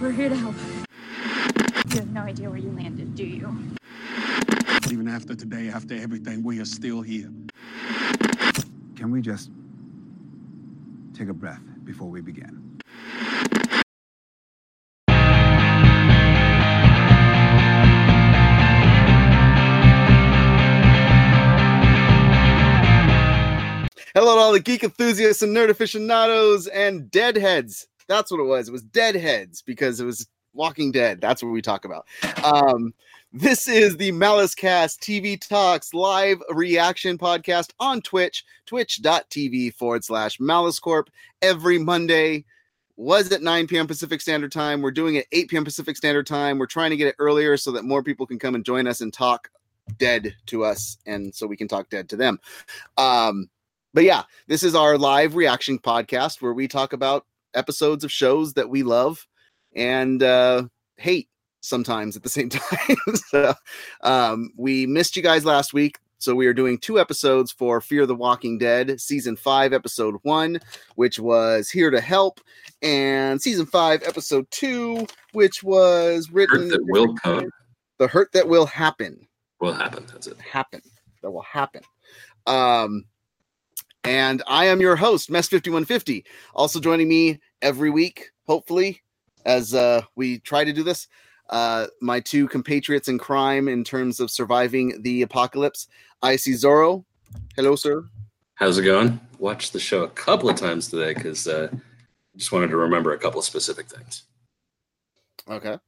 We're here to help. You have no idea where you landed, do you? Even after today, after everything, we are still here. Can we just take a breath before we begin? Hello to all the geek enthusiasts and nerd aficionados and deadheads. That's what it was. It was deadheads because it was Walking Dead. That's what we talk about. Um, this is the Malice Cast TV Talks live reaction podcast on Twitch, twitch.tv forward slash Malice Corp. Every Monday was at 9 p.m. Pacific Standard Time. We're doing it 8 p.m. Pacific Standard Time. We're trying to get it earlier so that more people can come and join us and talk dead to us and so we can talk dead to them. Um, but yeah, this is our live reaction podcast where we talk about episodes of shows that we love and uh, hate sometimes at the same time. so um, we missed you guys last week. So we are doing two episodes for Fear the Walking Dead, season five, episode one, which was Here to Help, and season five, episode two, which was written Hurt that will come. The Hurt That Will Happen. Will happen. That's it. Happen. That will happen. Um, and I am your host, Mess5150. Also joining me every week, hopefully, as uh, we try to do this, uh, my two compatriots in crime in terms of surviving the apocalypse. I see Zorro. Hello, sir. How's it going? Watched the show a couple of times today because uh, just wanted to remember a couple of specific things. Okay.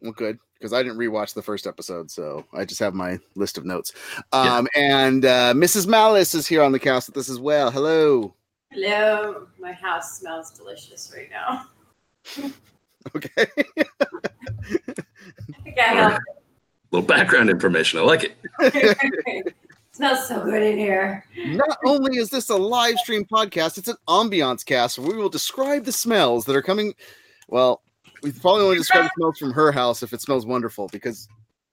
Well, good because I didn't rewatch the first episode, so I just have my list of notes. Um, And uh, Mrs. Malice is here on the cast with us as well. Hello. Hello. My house smells delicious right now. Okay. I can't help little background information. I like it. it. smells so good in here. Not only is this a live stream podcast, it's an ambiance cast where we will describe the smells that are coming. Well, we probably only describe the smells from her house if it smells wonderful because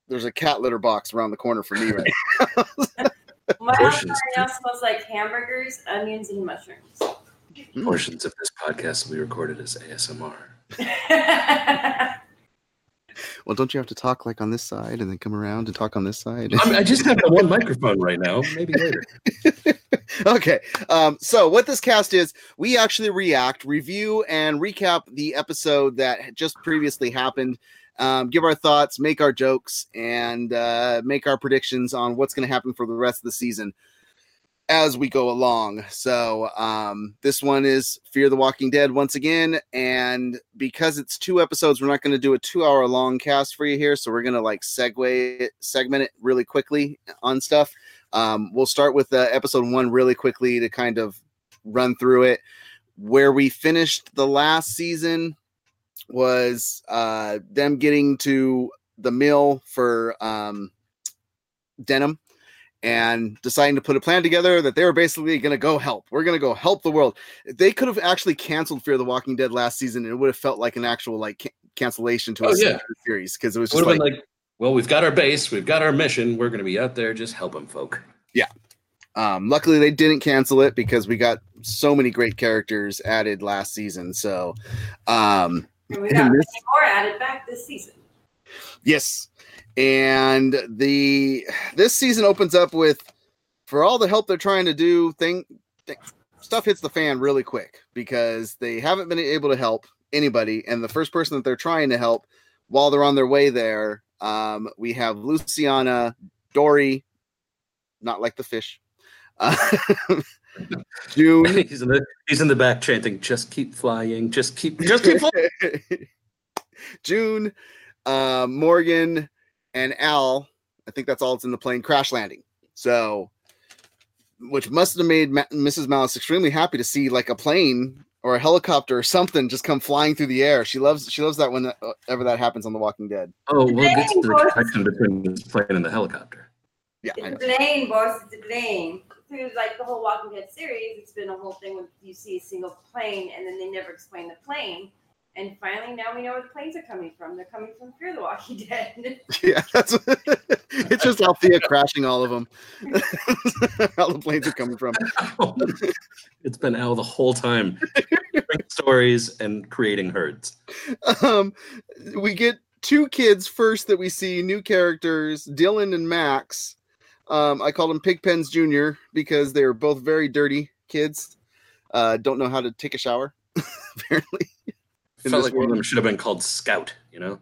there's a cat litter box around the corner for me right now. My house right now smells like hamburgers, onions, and mushrooms. Portions of this podcast will be recorded as ASMR. well, don't you have to talk like on this side and then come around and talk on this side? I, mean, I just have one microphone right now. Maybe later. okay. Um, so what this cast is, we actually react, review, and recap the episode that just previously happened. Um, give our thoughts, make our jokes, and uh, make our predictions on what's going to happen for the rest of the season as we go along. So um, this one is Fear the Walking Dead once again, and because it's two episodes, we're not going to do a two-hour long cast for you here. So we're going to like segue it, segment it really quickly on stuff. Um, we'll start with uh, episode one really quickly to kind of run through it. Where we finished the last season was uh, them getting to the mill for um, denim and deciding to put a plan together that they were basically going to go help. We're going to go help the world. They could have actually canceled Fear the Walking Dead last season, and it would have felt like an actual like ca- cancellation to a Oh, yeah. series because it was Would just like, like, well, we've got our base, we've got our mission. We're going to be out there just helping folk. Yeah. Um, luckily, they didn't cancel it because we got so many great characters added last season. So, um, and we got this- more added back this season. yes, and the this season opens up with for all the help they're trying to do, thing, thing stuff hits the fan really quick because they haven't been able to help anybody, and the first person that they're trying to help while they're on their way there, um, we have Luciana, Dorie, not like the fish. Uh, June, he's in the he's in the back chanting, "Just keep flying, just keep, just keep flying." June, uh, Morgan, and Al. I think that's all that's in the plane crash landing. So, which must have made Ma- Mrs. Malice extremely happy to see like a plane or a helicopter or something just come flying through the air. She loves she loves that uh, whenever that happens on The Walking Dead. Oh, we'll get to the connection between this plane and the helicopter. Yeah, I know. It's a plane, boss. It's a plane. Through like the whole Walking Dead series, it's been a whole thing when you see a single plane and then they never explain the plane. And finally, now we know where the planes are coming from. They're coming from Fear the Walking Dead. Yeah, that's it's just Althea crashing all of them. all the planes are coming from. it's been Al the whole time, Bringing stories and creating herds. Um, we get two kids first that we see, new characters, Dylan and Max. Um, I called them Pigpens Junior because they're both very dirty kids. Uh, don't know how to take a shower, apparently. In Felt this like one of them should have been called Scout. You know,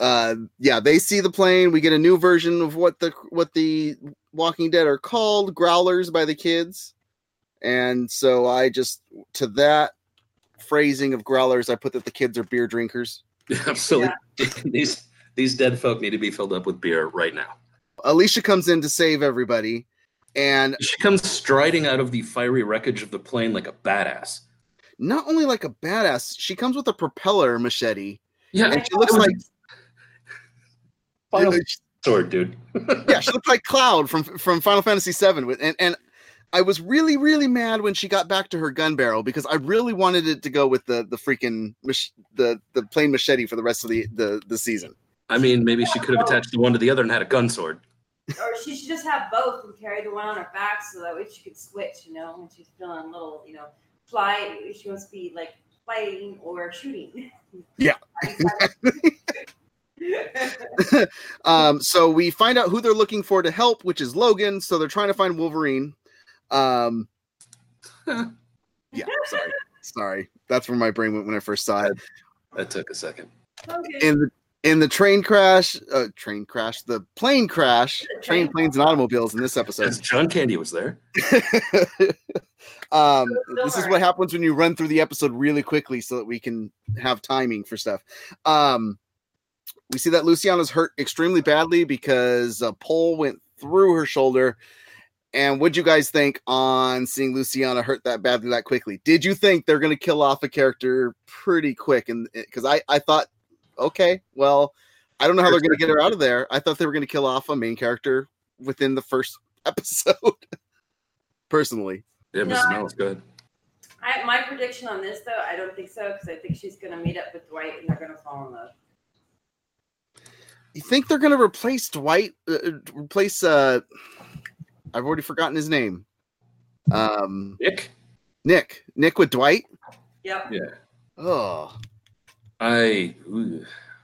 uh yeah they see the plane we get a new version of what the what the walking dead are called growlers by the kids and so i just to that phrasing of growlers i put that the kids are beer drinkers absolutely. these these dead folk need to be filled up with beer right now. alicia comes in to save everybody and She comes striding out of the fiery wreckage of the plane like a badass. Not only like a badass she comes with a propeller machete Yeah, and she looks like Final sword, dude. yeah, she looked like Cloud from from Final Fantasy VII. With and and I was really really mad when she got back to her gun barrel because I really wanted it to go with the the freaking mach- the the plain machete for the rest of the the the season. I mean, maybe she could have attached the one to the other and had a gun sword. or she should just have both and carry the one on her back so that way she could switch, you know, when she's feeling a little, you know, fly. She wants to be like fighting or shooting. Yeah. um, so we find out who they're looking for to help, which is Logan. So they're trying to find Wolverine. Um, yeah, sorry, sorry. That's where my brain went when I first saw it. That took a second. okay. in the in the train crash, uh, train crash, the plane crash, train, planes, and automobiles in this episode. Because John Candy was there. um, this is what happens when you run through the episode really quickly so that we can have timing for stuff. Um, we see that Luciana's hurt extremely badly because a pole went through her shoulder. And what'd you guys think on seeing Luciana hurt that badly that quickly? Did you think they're going to kill off a character pretty quick? And because I, I thought, okay, well, I don't know how they're going to get her out of there. I thought they were going to kill off a main character within the first episode. Personally, Yeah, No, Mrs. Mel was good. I, my prediction on this though, I don't think so because I think she's gonna meet up with Dwight and they're gonna fall in love. you think they're going to replace Dwight? Uh, uh, replace? uh I've already forgotten his name. Um, Nick? Nick. Nick with Dwight. Yep. Yeah. Oh, I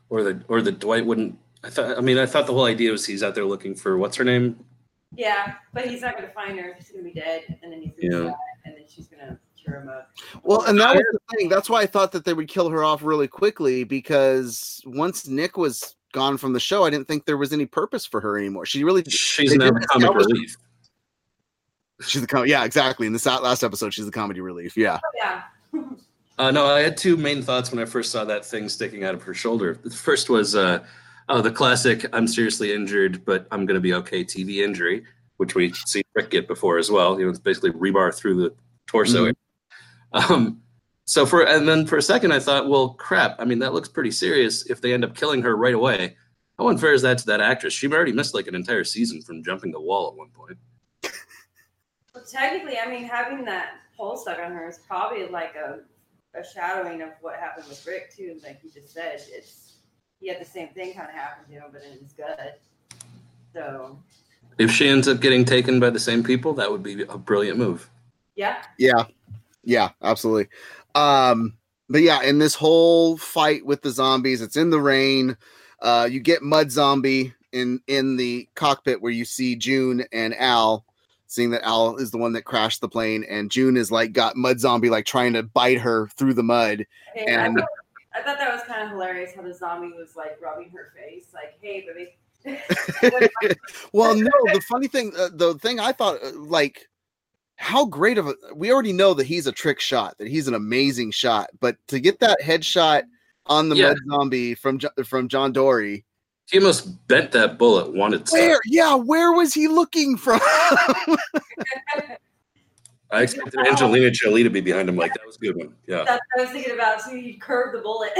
or the or the Dwight wouldn't I thought I mean I thought the whole idea was he's out there looking for what's her name? Yeah, but he's not gonna find her. She's gonna be dead, and then he's gonna Yeah. die, and then she's gonna cheer him up. well, and that was the thing. That's why I thought that they would kill her off really quickly because once Nick was gone from the show, I didn't think there was any purpose for her anymore. She really She's now didn't the comic relief. She's the com- yeah, exactly. In this last episode, she's the comedy relief. Yeah. Oh, yeah. Uh, no, I had two main thoughts when I first saw that thing sticking out of her shoulder. The first was, uh, oh, the classic "I'm seriously injured, but I'm going to be okay" TV injury, which we see Rick get before as well. You know, it's basically rebar through the torso. Um, so for and then for a second, I thought, well, crap. I mean, that looks pretty serious. If they end up killing her right away, how unfair is that to that actress? She already missed like an entire season from jumping the wall at one point. Well, technically, I mean, having that pole stuck on her is probably like a, a shadowing of what happened with Rick too. Like you just said, it's he had the same thing kind of happen to him, but it was good. So If she ends up getting taken by the same people, that would be a brilliant move. yeah, Yeah. Yeah, absolutely. Um, but yeah, in this whole fight with the zombies, it's in the rain. Uh, you get Mud Zombie in in the cockpit where you see June and Al, seeing that Al is the one that crashed the plane, and June is like got Mud Zombie like trying to bite her through the mud. Hey, And- I, thought, I thought that was kind of hilarious how the zombie was like rubbing her face, like, "Hey, baby." well, no, the funny thing, uh, the thing I thought, uh, like, how great of a, we already know that he's a trick shot, that he's an amazing shot, but to get that headshot on the Yeah. mud zombie from from John Dorie, He almost bent that bullet, wanted stuff. where, yeah, where was he looking from? I expected Angelina Jolie to be behind him. Like that was a good one. Yeah. That's what I was thinking about too. You curved the bullet.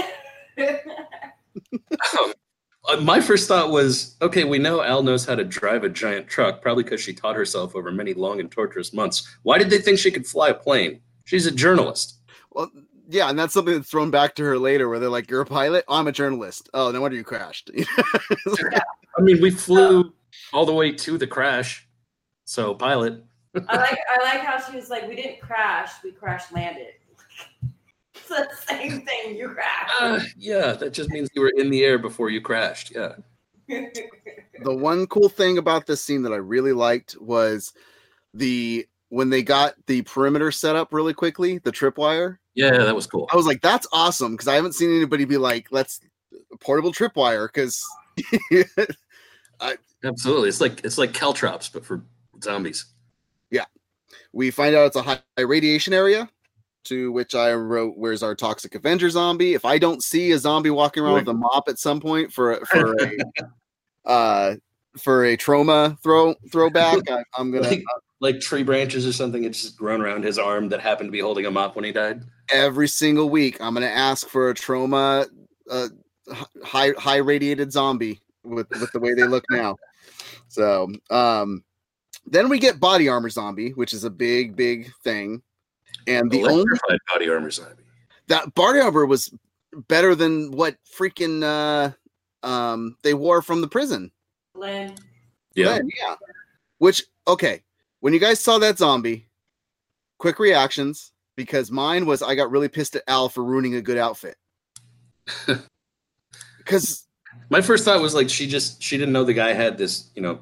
Uh, my first thought was, okay, we know Al knows how to drive a giant truck, probably because she taught herself over many long and torturous months. Why did they think she could fly a plane? She's a journalist. well, yeah, and that's something that's thrown back to her later, where they're like, "You're a pilot. Oh, I'm a journalist. Oh, no wonder you crashed." I mean, we flew all the way to the crash, so pilot. I like I like how she was like, we didn't crash, we crash landed. it's the same thing. You crashed. Uh, yeah, that just means you were in the air before you crashed. Yeah. the one cool thing about this scene that I really liked was the when they got the perimeter set up really quickly, the tripwire. Yeah, that was cool. I was like, that's awesome because I haven't seen anybody be like, let's portable tripwire because I, Absolutely. It's like it's like caltrops, but for zombies. Yeah, we find out it's a high radiation area. To which I wrote, "Where's our toxic Avenger zombie?" If I don't see a zombie walking around with a mop at some point for for a uh for a Troma throw throwback, I, I'm gonna Like, like tree branches or something It's just grown around his arm that happened to be holding him up when he died. every single week I'm gonna ask for a Troma uh, high high radiated zombie with with the way they look now. So um then we get body armor zombie, which is a big big thing. And the only body armor zombie. that body armor was better than what freaking uh um they wore from the prison. Lynn, Yeah. Then, yeah. Which okay, when you guys saw that zombie, quick reactions because mine was I got really pissed at Al for ruining a good outfit. Because My first thought was like she just she didn't know the guy had this, you know,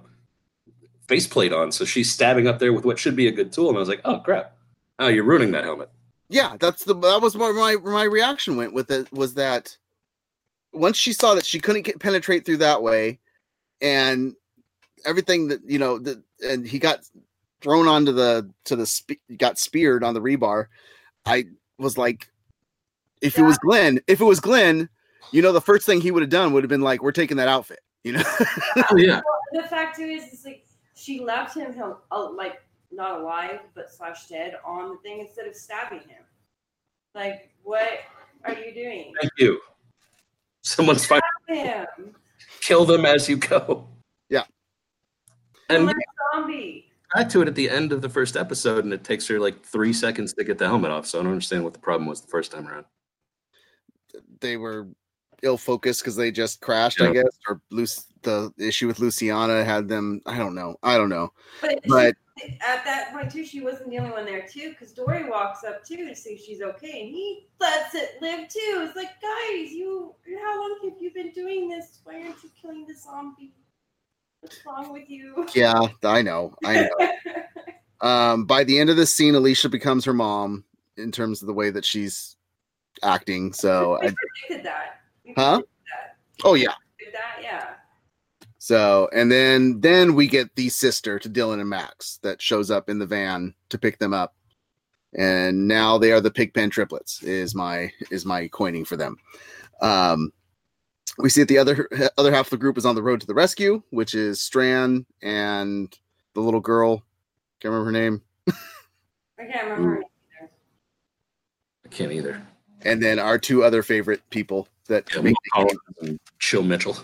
faceplate on, so she's stabbing up there with what should be a good tool, and I was like, oh crap, oh you're ruining that helmet. yeah, that's the that was where my my reaction went with it was that once she saw that she couldn't get penetrate through that way, and everything that you know that and he got thrown onto the to the spe- got speared on the rebar. I was like, if it was Glenn, if it was Glenn, you know, the first thing he would have done would have been like, we're taking that outfit, you know. Oh yeah, the fact too is, is like she left him, him uh, like not alive but slash dead on the thing instead of stabbing him. Like, what are you doing? thank you. Someone's fine. Stab him. Kill them as you go. Yeah. And Like a zombie. back to it at the end of the first episode, and it takes her like three seconds to get the helmet off. So I don't understand what the problem was the first time around. they were ill focused because they just crashed, I guess, or Luc- the issue with Luciana had them. I don't know. I don't know. But, But at that point too, she wasn't the only one there too, because Dorie walks up too to see if she's okay, and he lets it live too. It's like, guys, you, how long have you been doing this? Why aren't you killing the zombie? What's wrong with you? yeah, I know. I know. um, by the end of this scene, Alicia becomes her mom in terms of the way that she's acting. So, I, predicted that. Huh? predicted that. oh yeah. That, yeah. So, and then then we get the sister to Dylan and Max that shows up in the van to pick them up, and now they are the Pigpen triplets. Is my is my coining for them. Um, we see that the other other half of the group is on the road to the rescue, which is Strand and the little girl. Can't remember her name. I can't remember. her name either. I can't either. And then our two other favorite people that Yeah, make Will Collins and Chill Mitchell.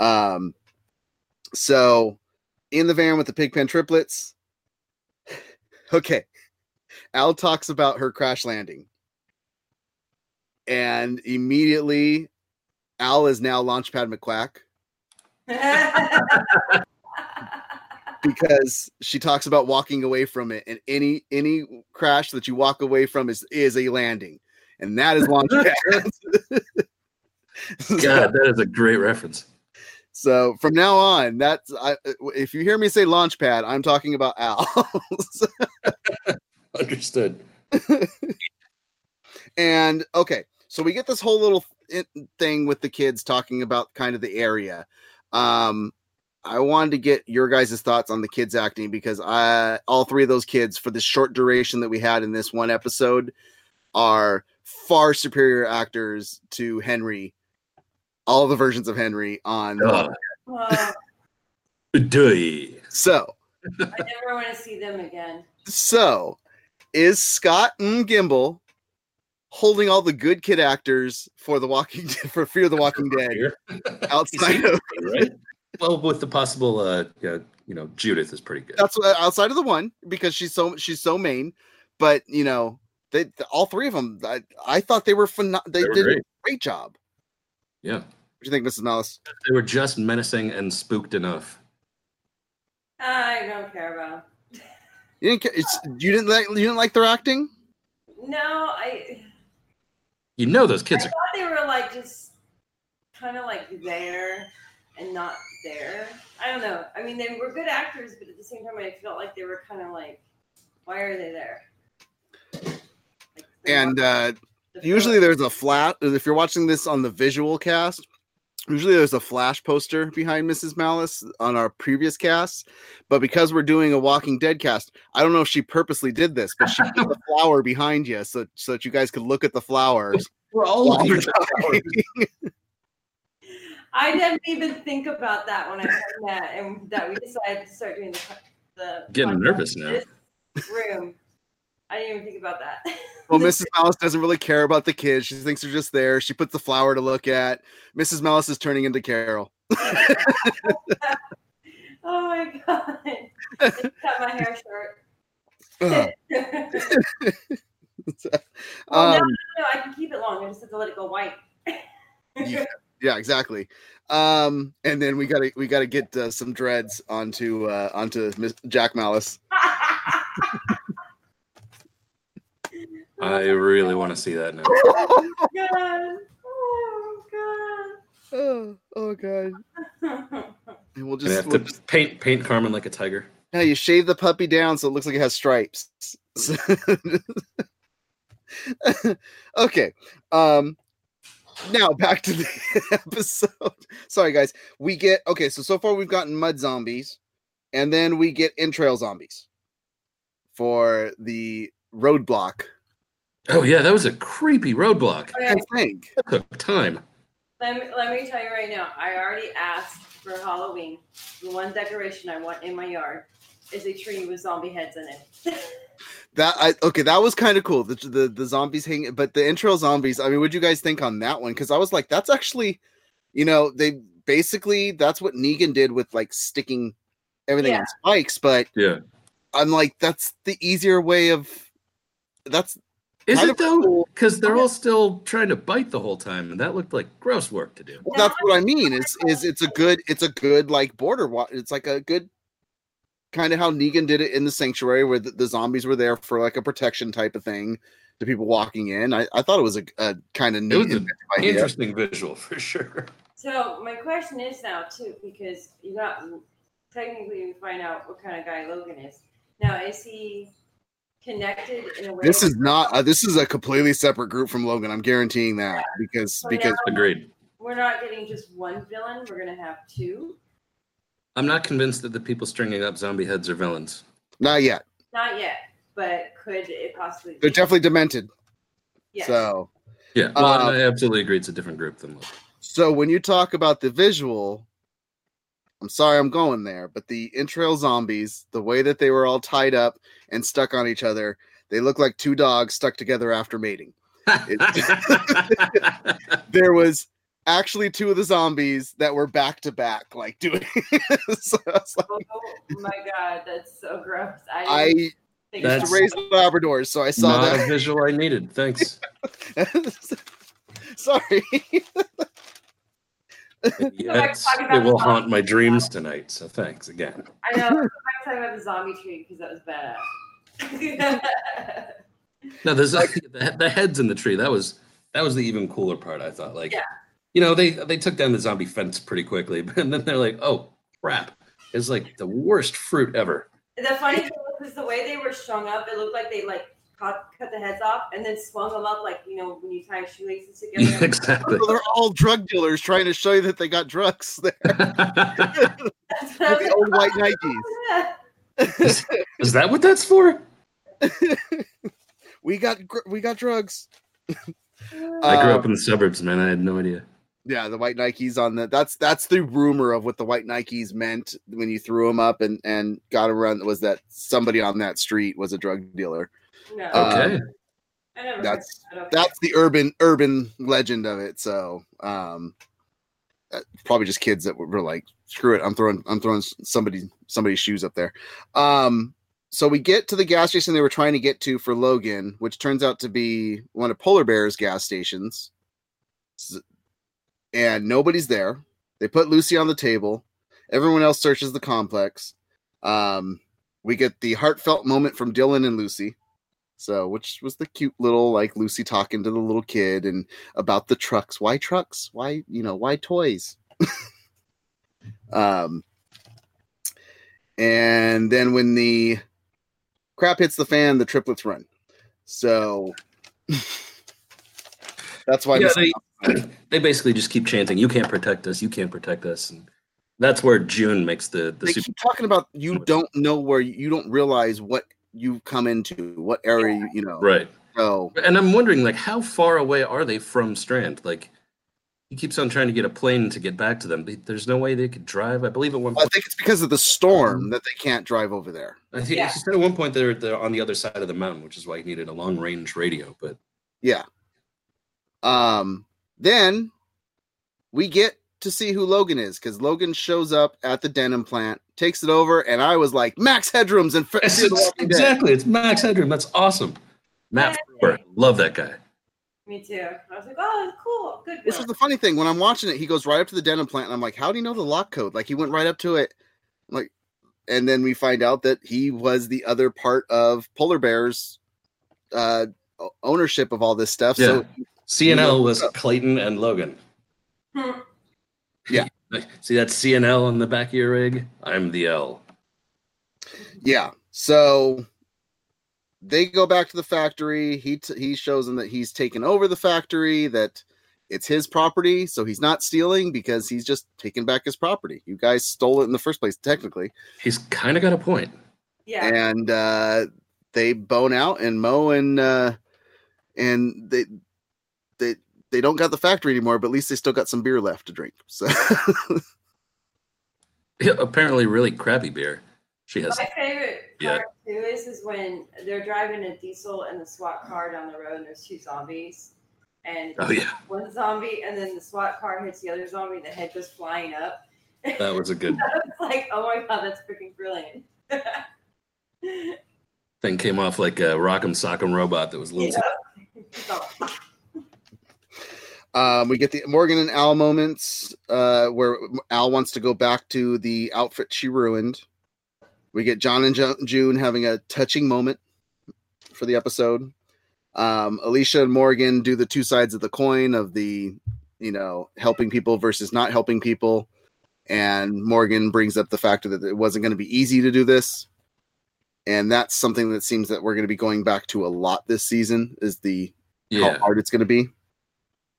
Um, so in the van with the pigpen triplets. Okay. Al talks about her crash landing. And immediately Al is now Launchpad McQuack because she talks about walking away from it. And any any crash that you walk away from is is a landing. And that is Launchpad. God, that is a great reference. So from now on, that's I, if you hear me say Launchpad, I'm talking about Al. Understood. and okay, so we get this whole little thing with the kids talking about kind of the area. Um, I wanted to get your guys' thoughts on the kids acting because I all three of those kids for the short duration that we had in this one episode are far superior actors to Henry. All the versions of Henry on. Uh, Well, Duh. So I never want to see them again. So, is Scott M. Gimple holding all the good kid actors for the Walking for Fear of the Walking Dead outside of right? Well, with the possible, uh, yeah, you know, Judith is pretty good. that's what- outside of the one because she's so she's so main, but you know they all three of them. I, I thought they were phen- They, They were did great. a great job. Yeah, What do you think, Mrs. Malice? they were just menacing and spooked enough. I don't care about. You didn't. ca- It's, you didn't like. You didn't like their acting. No, I. You know those I kids are. thought they were like just kind of like there and not there. I don't know. I mean, they were good actors, but at the same time, I felt like they were kind of like, why are they there? Like, And uh, the usually there's a flat. If you're watching this on the visual cast, usually there's a flash poster behind Mrs. Malice on our previous casts. But because we're doing a Walking Dead cast, I don't know if she purposely did this, but she put the flower behind you so so that you guys could look at the flowers. We're all while looking flowers. I didn't even think about that when I heard that, and that we decided to start doing the the Getting nervous now. Room. I didn't even think about that. Well, Mrs. Malice doesn't really care about the kids. She thinks they're just there. She puts the flower to look at. Mrs. Malice is turning into Carol. oh my god! Just cut my hair short. Well, no, Um, no, I can keep it long. I just have to let it go white. Yeah. yeah, exactly. Um, and then we gotta we gotta get uh, some dreads onto uh, onto Miss Jack Malice. I really want to see that now. Oh god! Oh Oh, oh god. god! And we'll Gonna just, have we'll to paint paint Carmen like a tiger. yeah, you shave the puppy down so it looks like it has stripes. okay. Um now back to the episode. Sorry guys. We get okay, so so far we've gotten mud zombies and then we get entrail zombies for the roadblock. Oh yeah, that was a creepy roadblock. Okay, I think. That took time. let me, let me tell you right now. I already asked for Halloween. The one decoration I want in my yard is a tree with zombie heads in it. That I okay, that was kind of cool. The, the the zombies hanging, but the intro zombies. I mean, what'd you guys think on that one? Because I was like, that's actually, you know, they basically that's what Negan did with like sticking everything Yeah. on spikes. But Yeah. I'm like, that's the easier way of. That's Is Kind it of though? cool. Because they're all still trying to bite the whole time, and that looked like gross work to do. well, that's what I mean. Is is it's a good it's a good like border. wa- It's like a good kind of how Negan did it in the sanctuary, where the, the zombies were there for like a protection type of thing to people walking in. I, I thought it was a, a kind of It neat was an interesting visual for sure. So my question is now too, because you got technically we find out what kind of guy Logan is. Now is he connected in a way? This is not. Uh, this is a completely separate group from Logan. I'm guaranteeing that because So because Agreed. we're not getting just one villain. We're gonna have two. I'm not convinced that the people stringing up zombie heads are villains. not yet. Not yet, but could it possibly? They're be? definitely demented. Yes. So Yeah, well, Uh, I absolutely agree. It's a different group than Logan. so when you talk about the visual, I'm sorry I'm going there, but the entrail zombies, the way that they were all tied up and stuck on each other, they look like two dogs stuck together after mating. There was actually two of the zombies that were back to back, like doing. so like, Oh my god, that's so gross. I, I didn't used think That's- to raise Labradors, so I saw not that. a visual I needed. Thanks. Sorry. About it will haunt my dreams tonight. So thanks again. I know. I'm talking about the zombie tree because that was badass. No, there's the, the heads in the tree. That was that was the even cooler part. I thought, like, Yeah. you know, they they took down the zombie fence pretty quickly, but then they're like, oh crap, it's like the worst fruit ever. the funny thing was the way they were strung up. It looked like they like cut, cut the heads off and then swung them up like you know when you tie shoelaces together. exactly. So they're all drug dealers trying to show you that they got drugs there. That's what I With was the old white Nikes. is, is that what that's for? We got we got drugs. I grew Uh, up in the suburbs, man. I had no idea. Yeah, the white Nikes on the that's that's the rumor of what the white Nikes meant when you threw them up and and got around was that somebody on that street was a drug dealer. No, Uh, Okay. I never. that's- that. That's the urban urban legend of it. So um uh, probably just kids that were, were like screw it i'm throwing i'm throwing somebody somebody's shoes up there um so we get to the gas station they were trying to get to for Logan, which turns out to be one of Polar Bear's gas stations. And nobody's there. They put Lucy on the table. Everyone else searches the complex. Um, we get the heartfelt moment from Dylan and Lucy. So, which was the cute little like Lucy talking to the little kid and about the trucks. Why trucks? Why, you know, why toys? um and then when the crap hits the fan, the triplets run. So that's why Yeah, they, they basically just keep chanting, "You can't protect us. You can't protect us," and that's where June makes the the they super. keep talking about you don't know where you, you don't realize what you've come into, what area you, you know. Right, So and I'm wondering, like, how far away are they from Strand? Like, he keeps on trying to get a plane to get back to them. They- There's no way they could drive. I believe at one Point, I think it's because of the storm that they can't drive over there. I think Yeah. he said at one point they're they're on the other side of the mountain, which is why he needed a long range radio. But Yeah. Um. Then we get to see who Logan is because Logan shows up at the denim plant, takes it over, and I was like, Max Headrooms and Fear the exactly, it's Max Headroom. That's awesome. Matt Frewer, love that guy. Me too. I was like, oh, cool, good. This is the funny thing. When I'm watching it, he goes right up to the denim plant, and I'm like, "How do you know the lock code?" Like he went right up to it, like, and then we find out that he was the other part of Polar Bear's uh, ownership of all this stuff. So CNL was Clayton and Logan. Yeah. See that CNL on the back of your rig? I'm the L. yeah, so they go back to the factory. He t- he shows them that he's taken over the factory. That it's his property, so he's not stealing because he's just taking back his property. You guys stole it in the first place, technically. He's kind of got a point. yeah. and uh, they bone out and Mo and uh, and they they they don't got the factory anymore, but at least they still got some beer left to drink. So Yeah, apparently, really crappy beer. She has. My favorite Yeah. part too is is when they're driving a diesel and the SWAT car down the road and there's two zombies. And Oh yeah, one zombie and then the SWAT car hits the other zombie and the head goes flying up. that was a good It's like, oh my god, that's freaking brilliant. thing. Came off like a Rock'em Sock'em robot that was a little. So, um, we get the Morgan and Al moments uh, where Al wants to go back to the outfit she ruined. We get John and jo- June having a touching moment for the episode. Um, Alicia and Morgan do the two sides of the coin of the, you know, helping people versus not helping people. And Morgan brings up the fact that it wasn't going to be easy to do this. And that's something that seems that we're going to be going back to a lot this season is the how hard it's going to be.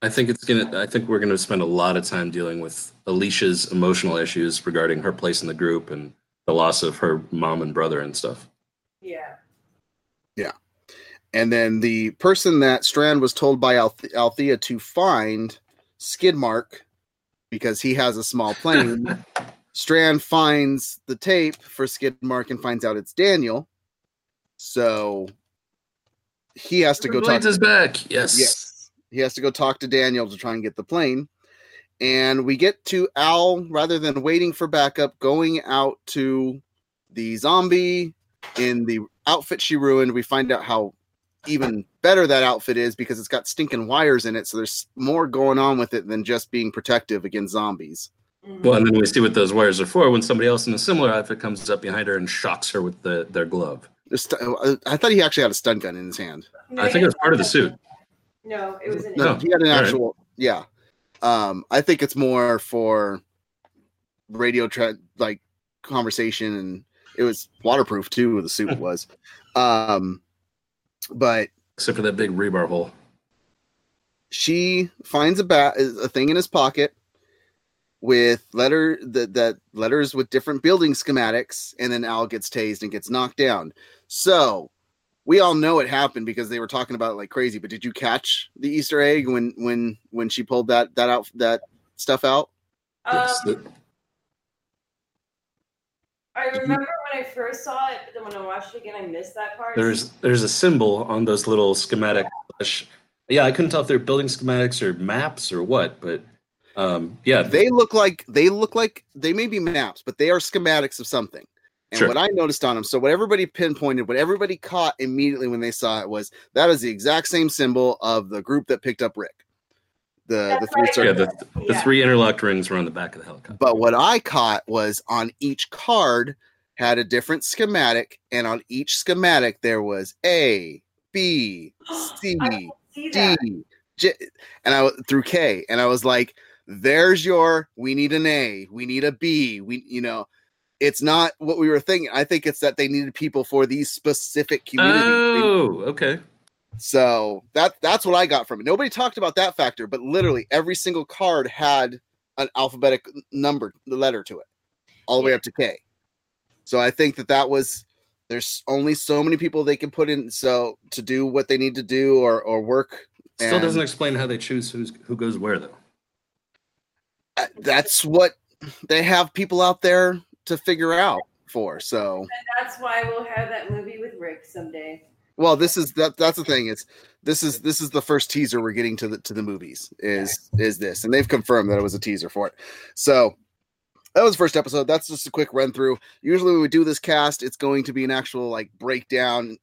I think it's gonna. I think we're gonna spend a lot of time dealing with Alicia's emotional issues regarding her place in the group and the loss of her mom and brother and stuff. yeah. Yeah. And then the person that Strand was told by Alth- Althea to find, Skidmark, because he has a small plane. Strand finds the tape for Skidmark and finds out it's Daniel. So he has to go talk. Blades is back. Yes. Yes. He has to go talk to Daniel to try and get the plane. And we get to Al, rather than waiting for backup, going out to the zombie in the outfit she ruined. We find out how even better that outfit is because it's got stinking wires in it. So there's more going on with it than just being protective against zombies. Mhm. Well, and then we see what those wires are for when somebody else in a similar outfit comes up behind her and shocks her with the, their glove. I thought he actually had a stun gun in his hand. No, I think it was part of the suit. No, it was an No, No. he had an All right. actual. Yeah, um, I think it's more for radio tra- like conversation, and it was waterproof too. The suit was, um, but Except for that big rebar hole. she finds a bat a thing in his pocket with letter that that letters with different building schematics and then al gets tased and gets knocked down so we all know it happened because they were talking about it like crazy but did you catch the easter egg when when when she pulled that that out that stuff out Yes, Um, the- I remember when I first saw it, but then when I watched it again, I missed that part. there's there's a symbol on those little schematic. Yeah, I couldn't tell if they're building schematics or maps or what, but um, yeah, they look like they look like they may be maps but they are schematics of something And Sure. what I noticed on them, so what everybody pinpointed, what everybody caught immediately when they saw it was that is the exact same symbol of the group that picked up Rick. The the three right. Yeah, the, the Yeah. three interlocked rings were on the back of the helicopter. But what I caught was on each card had a different schematic, and on each schematic there was A, B, C, D, J, can see D, and I w- through K, and I was like, "There's your. We need an A. We need a B. We, you know." It's not what we were thinking. I think it's that they needed people for these specific communities. Oh, okay. so that that's what I got from it. Nobody talked about that factor, but literally every single card had an alphabetic number, the letter to it, all the way up to K. So I think that that was there's only so many people they can put in so to do what they need to do or or work. Still doesn't explain how they choose who's who goes where though. Uh, That's what they have people out there to figure out for. So And that's why we'll have that movie with Rick someday. well, this is that that's the thing. It's this is this is the first teaser we're getting to the to the movies is is this, and they've confirmed that it was a teaser for it. So that was the first episode. That's just a quick run through. Usually when we do this cast, it's going to be an actual like breakdown,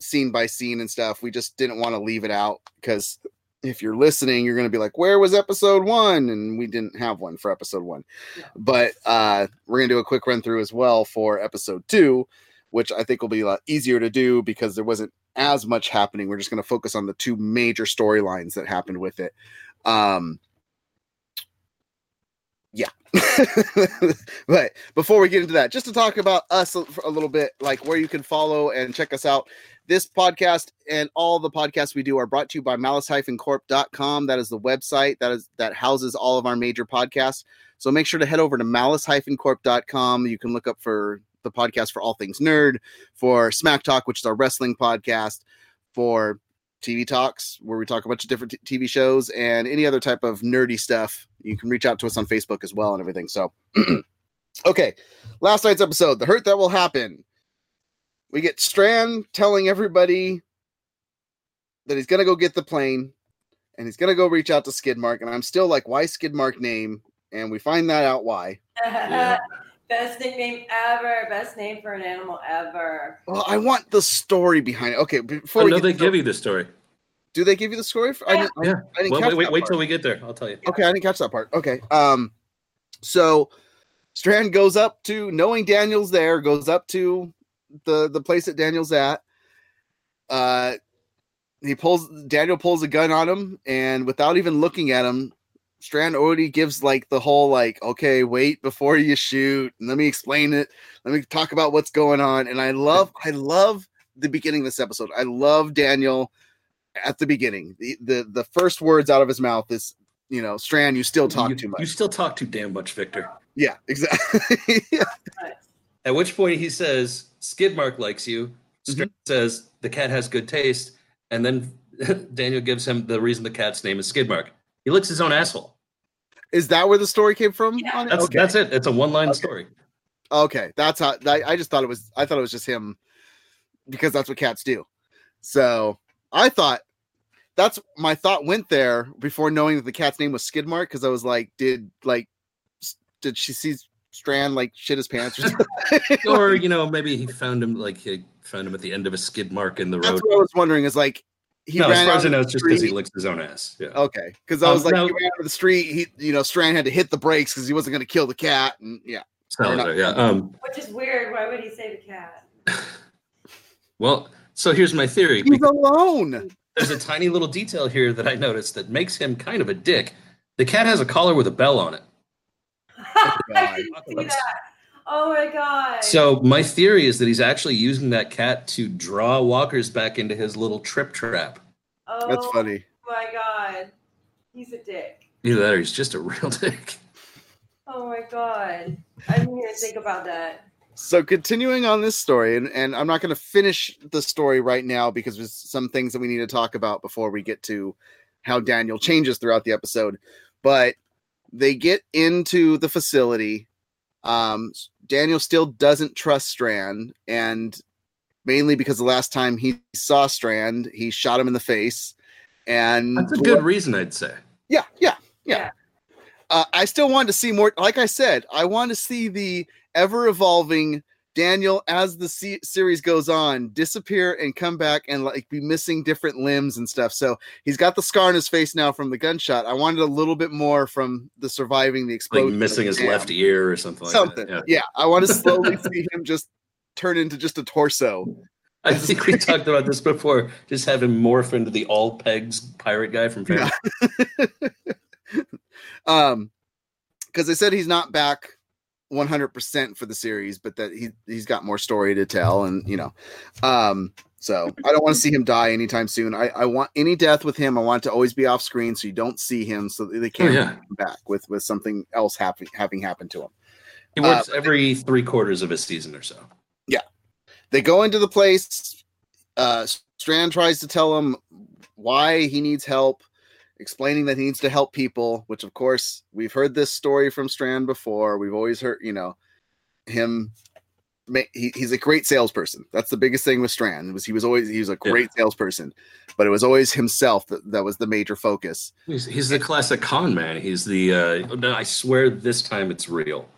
scene by scene and stuff. We just didn't want to leave it out because if you're listening, you're going to be like, "Where was episode one?" And we didn't have one for episode one. Yeah. But uh, we're going to do a quick run through as well for episode two which I think will be a lot easier to do because there wasn't as much happening. We're just going to focus on the two major storylines that happened with it. Um, yeah. but before we get into that, just to talk about us a, little bit, like where you can follow and check us out. This podcast and all the podcasts we do are brought to you by malice-corp.com. That is the website that is that houses all of our major podcasts. So make sure to head over to malice-corp.com. You can look up for the podcast for all things nerd, for Smack Talk, which is our wrestling podcast, for TV Talks, where we talk a bunch of different t- TV shows and any other type of nerdy stuff. You can reach out to us on Facebook as well and everything. So, okay, last night's episode, The Hurt That Will Happen. We get Strand telling everybody that he's going to go get the plane and he's going to go reach out to Skidmark. And I'm still like, why Skidmark name? And we find that out why. Yeah. Best nickname ever. Best name for an animal ever. Well, I want the story behind it. Okay, before Oh, we they to- give you the story. do they give you the story? For, I Yeah. didn't, Yeah. I didn't Well, catch wait, wait, that wait part. till we get there. I'll tell you. Okay, I didn't catch that part. Okay. Um, so Strand goes up to knowing Daniel's there, goes up to the the place that Daniel's at. Uh, he pulls Daniel pulls a gun on him, and without even looking at him, Strand already gives like the whole like, okay, wait before you shoot, let me explain it. Let me talk about what's going on. And I love, I love the beginning of this episode. I love Daniel at the beginning. The the, the first words out of his mouth is, you know, Strand, you still talk you, too much. You still talk too damn much, Victor. yeah, exactly. yeah. At which point he says, Skidmark likes you. Mm-hmm. Strand says, the cat has good taste. And then Daniel gives him the reason the cat's name is Skidmark. He licks his own asshole. Is that where the story came from? Yeah. on it? That's okay. that's it. It's a one line Okay. story. Okay, that's how. I, I just thought it was. I thought it was just him because that's what cats do. So I thought that's my thought went there before knowing that the cat's name was Skidmark because I was like, did like did she see Strand like shit his pants or something? Or, you know, maybe he found him like he found him at the end of a skid mark in the road. that's road. what I was wondering. Is like he no, as ran far out as I know, it's just because he licks his own ass. Yeah. Okay, because I Um, was like, no- he ran out of the street. He, you know, Strand had to hit the brakes because he wasn't going to kill the cat, and yeah. Salazar, yeah. Um, Which is weird. Why would he say the cat? well, so here's my theory. He's alone. There's a tiny little detail here that I noticed that makes him kind of a dick. The cat has a collar with a bell on it. I didn't see that. Oh my god. So my theory is that he's actually using that cat to draw walkers back into his little trip trap. oh, That's funny. Oh my god. He's a dick. Either that or he's just a real dick. Oh my god. I didn't even think about that. So continuing on this story, and, and I'm not going to finish the story right now because there's some things that we need to talk about before we get to how Daniel changes throughout the episode. But they get into the facility. Um, Daniel still doesn't trust Strand, and mainly because the last time he saw Strand, he shot him in the face. And That's a good reason, I'd say. yeah, yeah, yeah. Yeah. Uh, I still wanted to see more. Like I said, I want to see the ever evolving Daniel, as the se- series goes on, disappear and come back and like be missing different limbs and stuff. So he's got the scar on his face now from the gunshot. I wanted a little bit more from the surviving the Like explosion. missing his left ear or something like Something. that. Yeah. I want to slowly see him just turn into just a torso. I think we talked about this before. Just have him morph into the all pegs pirate guy from Family. um because they said he's not back 100% for the series but that he he's got more story to tell and you know um so i don't want to see him die anytime soon i i want any death with him i want to always be off screen so you don't see him so they can't yeah. him back with with something else happening having happened to him He Uh, works every three quarters of a season or so. Yeah, they go into the place uh strand tries to tell him why he needs help explaining that he needs to help people which of course we've heard this story from strand before we've always heard you know him he, he's a great salesperson that's the biggest thing with strand was he was always he was a Yeah. great salesperson but it was always himself that, that was the major focus He's, he's the classic con man. He's the, uh, no, I swear this time it's real.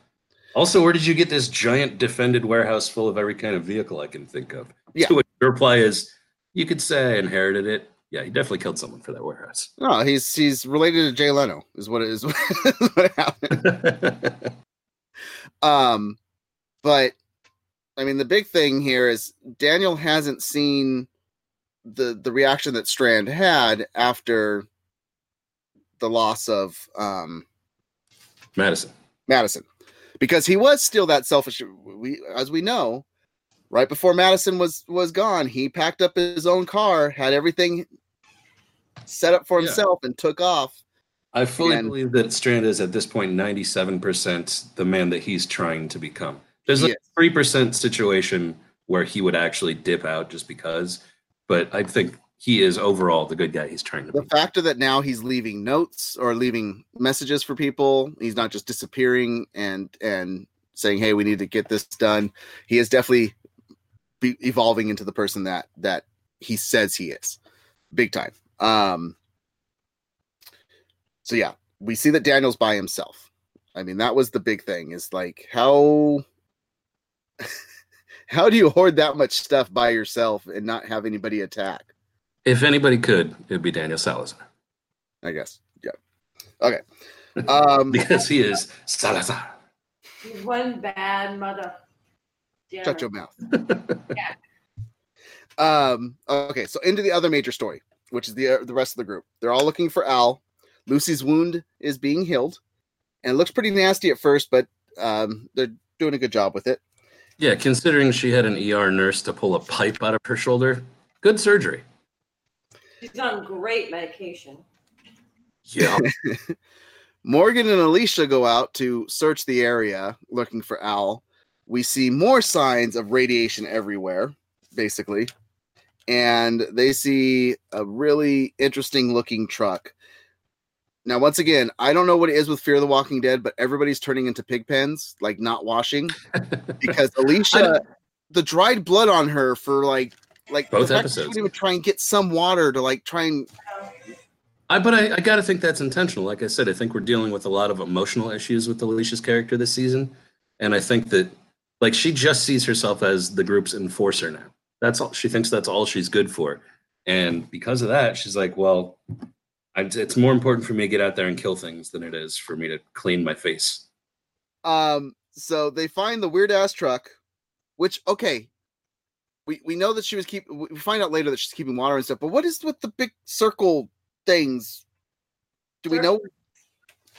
Also, where did you get this giant defended warehouse full of every kind of vehicle I can think of? Yeah. To which the reply is, you could say I inherited it. Yeah, he definitely killed someone for that warehouse. no he's he's related to jay leno is what it is what happened Um, but I mean, the big thing here is Daniel hasn't seen the the reaction that Strand had after the loss of um Madison. Madison, because he was still that selfish. We, as we know, right before Madison was was gone, he packed up his own car, had everything set up for Yeah. himself, and took off. I fully And- believe that Strand is at this point 97% the man that he's trying to become. There's a 3% situation where he would actually dip out just because, but I think he is overall the good guy he's trying to be. the be. factor that now he's leaving notes or leaving messages for people he's not just disappearing and and saying hey we need to get this done he is definitely be evolving into the person that that he says he is big time um so yeah we see that daniel's by himself i mean that was the big thing is like how how do you hoard that much stuff by yourself and not have anybody attack If anybody could, it would be Daniel Salazar I guess. Yeah. Okay. Um because he is Salazar. He's one bad mother. Shut your mouth. yeah. Um okay, so into the other major story, which is the uh, the rest of the group. They're all looking for Al. Lucy's wound is being healed. And it looks pretty nasty at first, but um they're doing a good job with it. Yeah, considering she had an ER nurse to pull a pipe out of her shoulder, good surgery. She's on great medication. Yeah. Morgan and Alicia go out to search the area looking for Al. We see more signs of radiation everywhere, basically. And they see a really interesting looking truck. Now, once again, I don't know what it is with Fear of the Walking Dead, but everybody's turning into pig pens, like not washing. Because Alicia, the dried blood on her for like, like Both she episodes. wouldn't even try and get some water to like try and I, but I, I got to think that's intentional. Like I said, I think we're dealing with a lot of emotional issues with Alicia's character this season, and I think that like she just sees herself as the group's enforcer now. That's all she thinks. That's all she's good for, and because of that, she's like, well, I, it's more important for me to get out there and kill things than it is for me to clean my face. Um, so they find the weird ass truck, which okay, we we know that she was keep. We find out later that she's keeping water and stuff. But what is with the big circle things? Do we know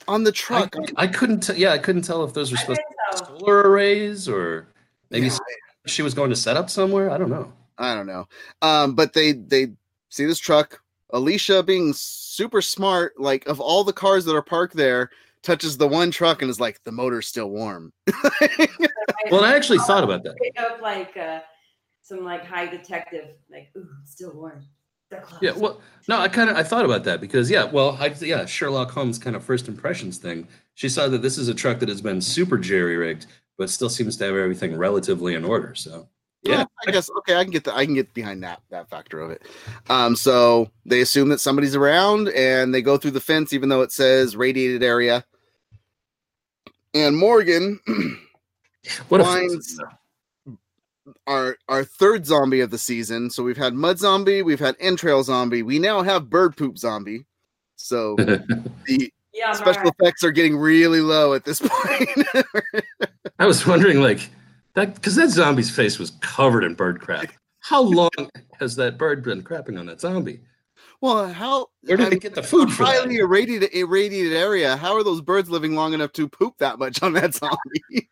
on the truck? I couldn't. T- yeah, I couldn't tell if those were supposed think to so. be solar arrays or maybe Yeah, she was going to set up somewhere. I don't know. I don't know. Um, but they they see this truck. Alicia, being super smart, like of all the cars that are parked there, touches the one truck and is like, the motor's still warm. Well, I actually thought about that. Pick up like uh, some like high detective, like ooh, still warm. They're. Yeah, well, no, I kind of I thought about that because yeah, well, I, yeah, Sherlock Holmes kind of first impressions thing. She saw that this is a truck that has been super jerry rigged, but still seems to have everything relatively in order. So yeah, I guess okay, I can get the I can get behind that that factor of it. Um, so they assume that somebody's around and they go through the fence, even though it says radiated area. And Morgan what a Finds- our our third zombie of the season. So we've had mud zombie, we've had entrail zombie, we now have bird poop zombie. So the Yeah, special alright. effects are getting really low at this point. I was wondering, like, that because that zombie's face was covered in bird crap. How long has that bird been crapping on that zombie? well, how Where did I they get the food for highly that? irradiated irradiated area? How are those birds living long enough to poop that much on that zombie?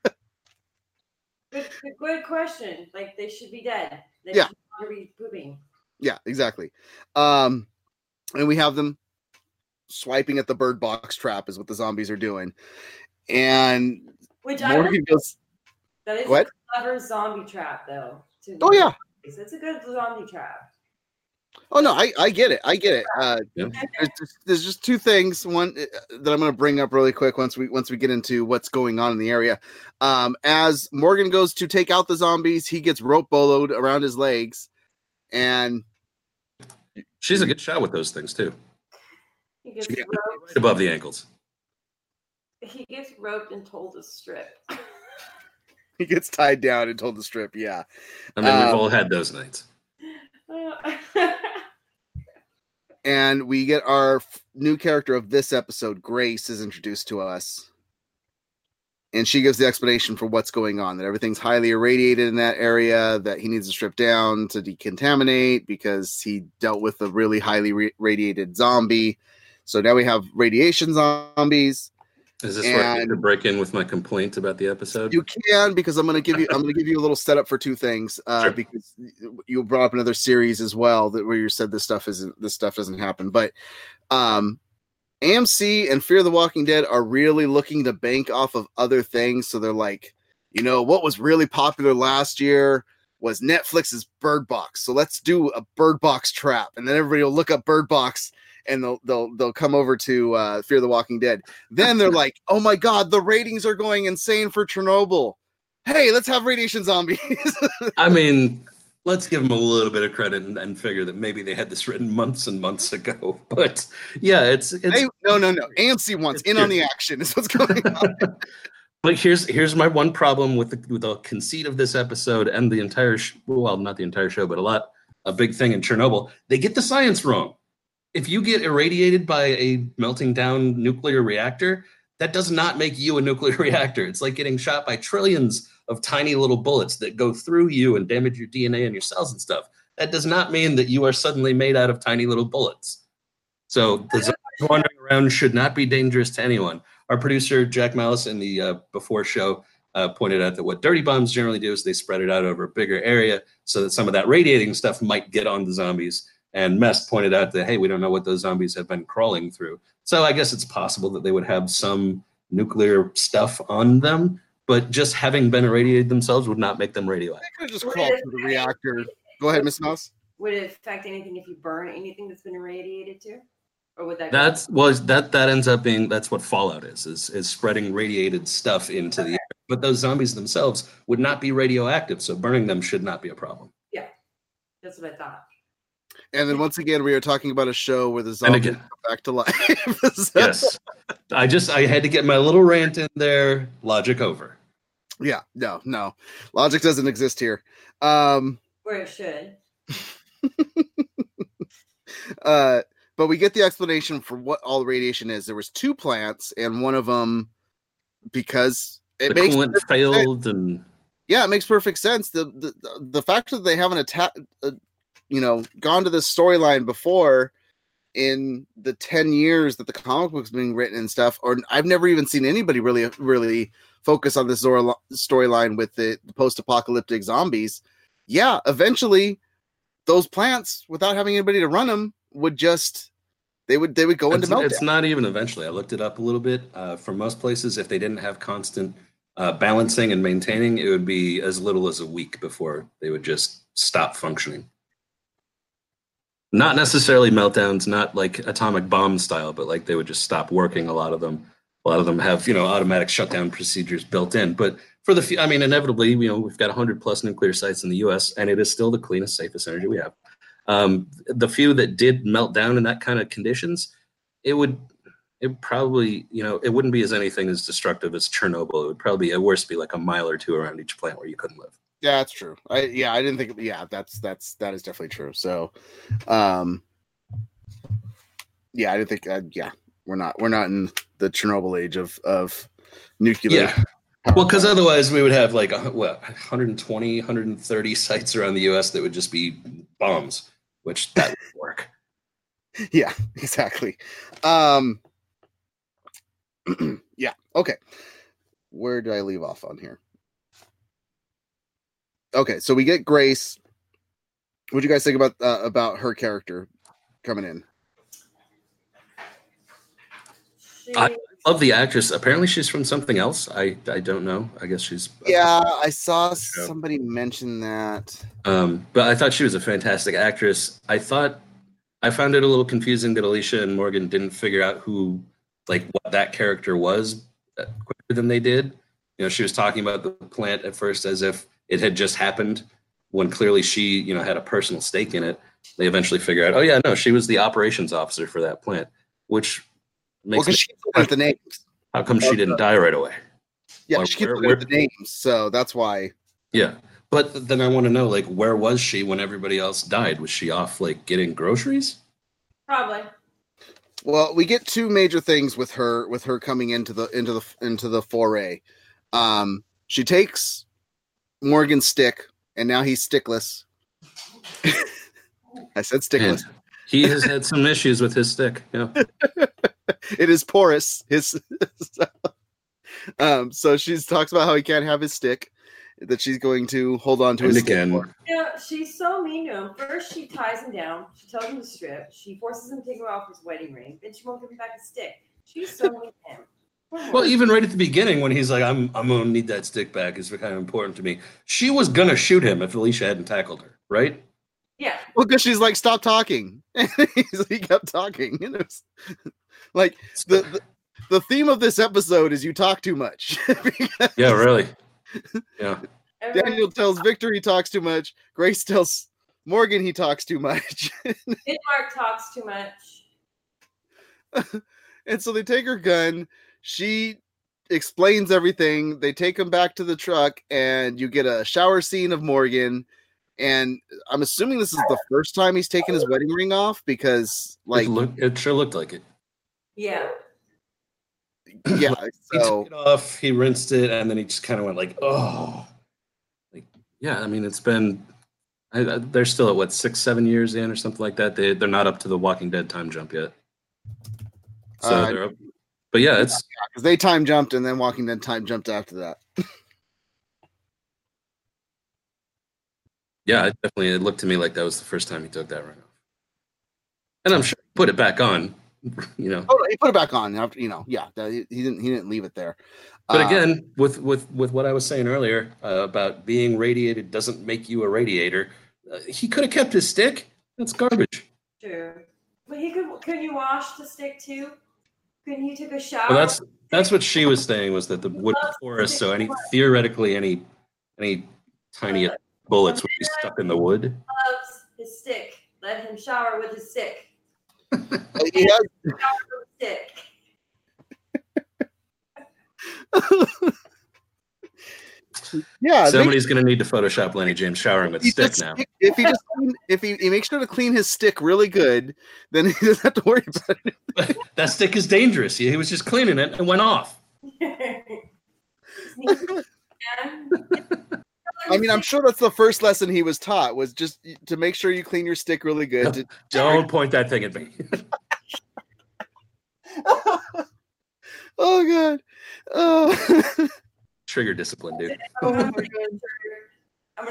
Good, good, good question. Like they should be dead. They Yeah. should be pooping. yeah, exactly. Um, and we have them swiping at the bird box trap is what the zombies are doing, and Which I Morgan goes, that is What? a clever zombie trap though. "Oh yeah, It's a good zombie trap. Oh no, I I get it, I get it." Uh, Yeah. there's just, there's just two things one uh, that i'm going to bring up really quick once we once we get into what's going on in the area um as morgan goes to take out the zombies he gets rope boloed around his legs and She's a good shot with those things too, He gets Yeah. roped. right above the ankles. He gets roped and told to strip. he gets tied down and told to strip yeah I mean, we've Um, all had those nights. and we get our f- new character of this episode grace is introduced to us. And she gives the explanation for what's going on that everything's highly irradiated in that area that he needs to strip down to decontaminate because he dealt with a really highly ra- radiated zombie. So now we have radiation zombies Is this where I need to break in with my complaint about the episode? you can because i'm going to give you i'm going to give you a little setup for two things uh, Sure. because you brought up another series as well that where you said this stuff isn't this stuff doesn't happen but um amc and fear the walking dead are really looking to bank off of other things so they're like you know what was really popular last year was netflix's bird box so let's do a bird box trap and then everybody will look up bird box and they'll they'll they'll come over to uh, Fear the Walking Dead. Then they're like, "Oh my god, the ratings are going insane for Chernobyl. Hey, let's have radiation zombies." I mean, let's give them a little bit of credit and, and figure that maybe they had this written months and months ago. But yeah, it's it's Hey, no, no, no. AMC wants in on the action. Is what's going on. But here's here's my one problem with the with the conceit of this episode and the entire sh- well, not the entire show, but a lot a big thing in Chernobyl. They get the science wrong. If you get irradiated by a melting down nuclear reactor, that does not make you a nuclear reactor. It's like getting shot by trillions of tiny little bullets that go through you and damage your DNA and your cells and stuff. That does not mean that you are suddenly made out of tiny little bullets. So the zombies wandering around should not be dangerous to anyone. Our producer Jack Malice in the uh, before show uh, pointed out that what dirty bombs generally do is they spread it out over a bigger area so that some of that radiating stuff might get on the zombies. And Mess pointed out that hey, we don't know what those zombies have been crawling through. So I guess it's possible that they would have some nuclear stuff on them, but just having been irradiated themselves would not make them radioactive. They could just crawl through the reactor. Go ahead, Miss Mouse. Would it affect anything if you burn anything that's been irradiated to? Or would that That's was that that ends up being that's what Fallout is is is spreading radiated stuff into the air. But those zombies themselves would not be radioactive, so burning them should not be a problem. Yeah that's what I thought. And then once again, we are talking about a show where the zombies again. come back to life. So- Yes. I just I had to get my little rant in there. Logic over. Yeah. No. No. Logic doesn't exist here. Um. Where it should. uh but we get the explanation for what all the radiation is there was two plants and one of them because it the makes coolant perfect sense. failed and yeah it makes perfect sense the the, the fact that they haven't attacked uh, you know gone to this storyline before in the 10 years that the comic book's being written and stuff or i've never even seen anybody really really focus on this storyline with the, the post-apocalyptic zombies yeah eventually those plants without having anybody to run them would just they would they would go into it's, meltdown it's not even eventually. I looked it up a little bit. Uh, for most places, if they didn't have constant uh, balancing and maintaining, it would be as little as a week before they would just stop functioning. Not necessarily meltdowns, not like atomic bomb style, but like they would just stop working. A lot of them, a lot of them have you know automatic shutdown procedures built in. But for the few, I mean, inevitably, you know, we've got 100 plus nuclear sites in the U.S. and it is still the cleanest, safest energy we have. Um, the few that did melt down in that kind of conditions, it would it probably you know it wouldn't be as anything as destructive as Chernobyl. It would probably at worst be like a mile or two around each plant where you couldn't live. Yeah, that's true. I yeah, I didn't think. Yeah, that's that's that is definitely true. So, um, yeah, I didn't think. Uh, yeah, we're not we're not in the Chernobyl age of of nuclear. Yeah. Well, because otherwise we would have like what 120, 130 sites around the U.S. that would just be bombs, which that would work. yeah, exactly. Um, yeah. Okay. Where did I leave off on here? Okay, so we get Grace. What do you guys think about uh, about her character coming in? I- Love the actress. Apparently, she's from something else. I I don't know. I guess she's Yeah, I saw somebody mention that. Um, but I thought she was a fantastic actress. I thought I found it a little confusing that Alicia and Morgan didn't figure out who, like, what that character was uh, quicker than they did. You know, she was talking about the plant at first as if it had just happened, when clearly she, you know, had a personal stake in it. They eventually figure out, oh yeah, no, she was the operations officer for that plant, which Well, makes me, she keeps at the names. how come she didn't die right away? Yeah, Well, she keeps where- looking the names, so that's why. Yeah. But then I want to know, like, where was she when everybody else died? Was she off, like, getting groceries? probably. Well, we get two major things with her with her coming into the into the into the foray. Um, she takes Morgan's stick, and now he's stickless. I said stickless. Man, he has had some issues with his stick. Yeah. it is porous. His um, so she talks about how he can't have his stick. That she's going to hold on to And his stick again, for. You know, she's so mean to him. First, she ties him down. She tells him to strip. She forces him to take her off his wedding ring. Then she won't give him back his stick. She's so mean to him. Poor well, even right at the beginning when he's like, "I'm, I'm gonna need that stick back," is kind of important to me. She was gonna shoot him if Alicia hadn't tackled her, right? yeah, Well, because she's like, stop talking. And he kept talking. And it was like the, the the theme of this episode is you talk too much. Yeah, really. Yeah. Daniel tells Victor he talks too much. Grace tells Morgan he talks too much. Bismarck talks too much. and so they take her gun. She explains everything. They take him back to the truck, and you get a shower scene of Morgan. And I'm assuming this is the first time he's taken his wedding ring off because, Like, like, it, look, it sure looked like it. Yeah. yeah. He So took it off, he rinsed it, and then he just kind of went like, "Oh." Like, yeah. I mean, it's been. I, I, they're still at what six, seven years in, or something like that. They they're not up to the Walking Dead time jump yet. So Uh, they're up. But yeah, it's because they time jumped, and then Walking Dead time jumped after that. yeah, it definitely it looked to me like that was the first time he took that ring off. And I'm sure he put it back on, you know. Oh, he put it back on. After, you know, yeah, he, he didn't. He didn't leave it there. But Uh, again, with with with what I was saying earlier uh, about being radiated doesn't make you a radiator. Uh, he could have kept his stick. That's garbage. True. But he could. Can you wash the stick too? Can you take a shower? Well, that's that's what she was saying was that the wood was porous, so any theoretically any any tiny bullets would be stuck in the wood. loves his stick. Let him shower with his stick. he has Shower with his stick. yeah. make- Somebody's going to need to Photoshop Lenny James showering with he stick just- now. If he just if he, he makes sure to clean his stick really good, then he doesn't have to worry about it. that stick is dangerous. He, he was just cleaning it and went off. I mean, I'm sure that's the first lesson he was taught was just to make sure you clean your stick really good. To, Don't point that thing at me. oh god. Oh. Trigger discipline, dude. I'm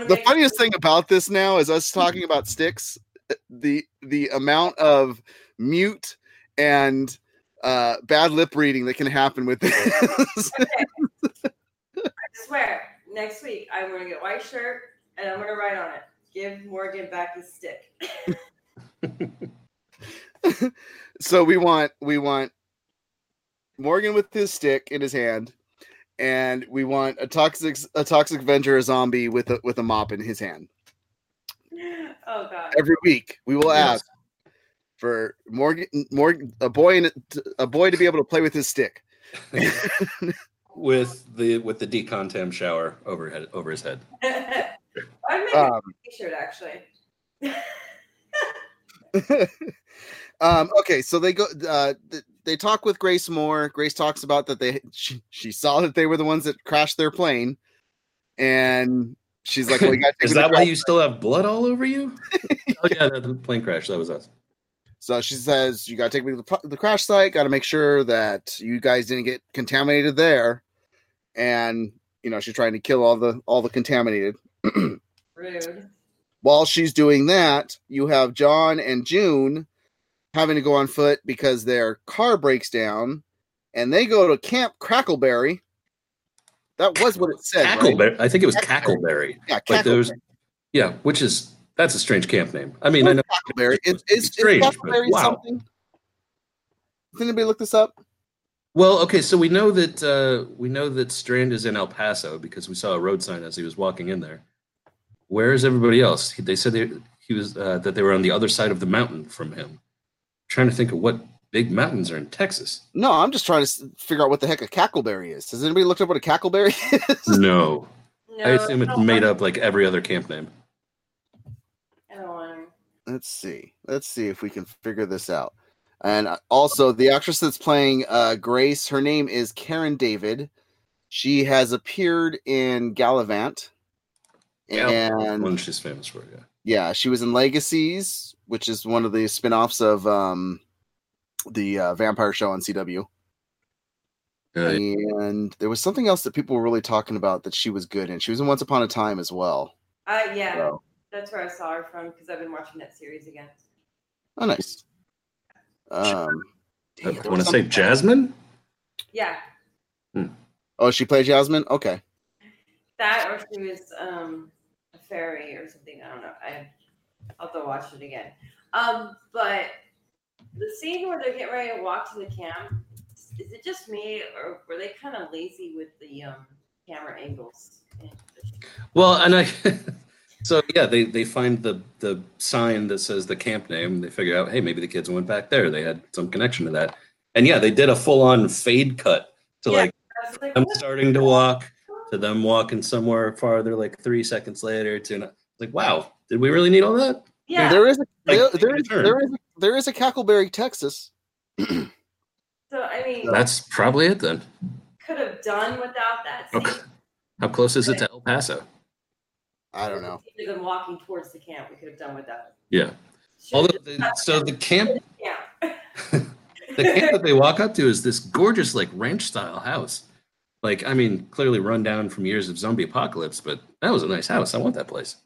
the funniest thing about this now is us talking about sticks. The the amount of mute and uh, bad lip reading that can happen with this. I swear, next week I'm gonna get a white shirt and I'm gonna write on it. Give Morgan back his stick. so we want we want Morgan with his stick in his hand, and we want a toxic a toxic Avenger, a zombie with a with a mop in his hand. Oh god. Every week we will Yes. ask for Morgan more a boy in a boy to be able to play with his stick. with the with the decontam shower overhead over his head. I Um, T-shirt actually. um, okay, so they go. Uh, th- they talk with Grace more. Grace talks about that they she, she saw that they were the ones that crashed their plane, and she's like, "Well, you got to take Is that why you still have blood all over you? oh yeah, the, the plane crash. That was us. So she says, "You got to take me to the, the crash site. Got to make sure that you guys didn't get contaminated there." And you know, she's trying to kill all the all the contaminated. Rude. While she's doing that, you have John and June having to go on foot because their car breaks down, and they go to Camp Crackleberry. That was what it said. right? I think it was Cackleberry. Cackleberry. Yeah, Like there Cackleberry. yeah, which is that's a strange camp name. I mean, I know Cackleberry. Is, is, is strange, but Cackleberry wow. something? Does anybody look this up? Well, okay, so we know that uh, we know that Strand is in El Paso because we saw a road sign as he was walking in there. Where is everybody else? They said they, he was uh, that they were on the other side of the mountain from him. Trying to think of what big mountains are in Texas. No, I'm just trying to figure out what the heck a Cackleberry is. Has anybody looked up what a Cackleberry is? No, No, I assume it's I made up like every other camp name. I don't want to. Let's see. Let's see if we can figure this out. And uh, also, the actress that's playing uh, Grace, her name is Karen David. She has appeared in Galavant. Yeah, And one she's famous for. Yeah. yeah, she was in Legacies, which is one of the spin-offs of um, the uh, vampire show on CW. Uh, And there was something else that people were really talking about that she was good in. She was in Once Upon a Time as well. Uh, yeah, So, that's where I saw her from because I've been watching that series again. oh, nice. Um, I want to say something- Jasmine. Yeah, Oh, she played Jasmine. Okay. that or she was um a fairy or something. I don't know. I I'll have to watch it again. Um, but the scene where they're getting ready to walk to the camp, is it just me or were they kind of lazy with the um camera angles? Well, and I. so yeah, they they find the the sign that says the camp name. They figure out, hey, maybe the kids went back there. They had some connection to that. And yeah, they did a full on fade cut to Yeah. like like, them what? starting to walk to them walking somewhere farther, like three seconds later. To like, wow, did we really need all that? Yeah. There is a, Like, there, take there a is turn. there is there is a Cackleberry, Texas. so I mean, That's probably it then. could have done without that scene. Okay. How close is it to El Paso? I don't know. Them walking towards the camp, we could have done without. Yeah. Although, the, so the camp, Yeah. the camp that they walk up to is this gorgeous, like ranch style house. Like, I mean, clearly run down from years of zombie apocalypse, but that was a nice house. I want that place.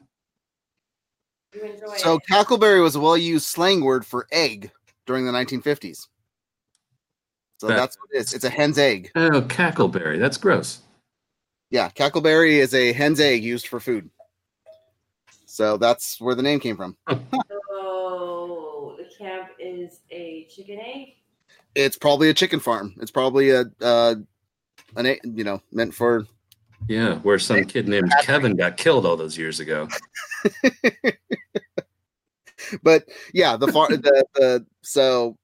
You enjoy So it. Cackleberry was a well-used slang word for egg during the 1950s. So That- that's what it is. It's a hen's egg. Oh, cackleberry. That's gross. Yeah, Cackleberry is a hen's egg used for food. So that's where the name came from. So the camp is a chicken egg. It's probably a chicken farm. It's probably a uh, an egg, you know meant for Yeah, where some kid named Kevin got killed all those years ago. but yeah, the far the, the so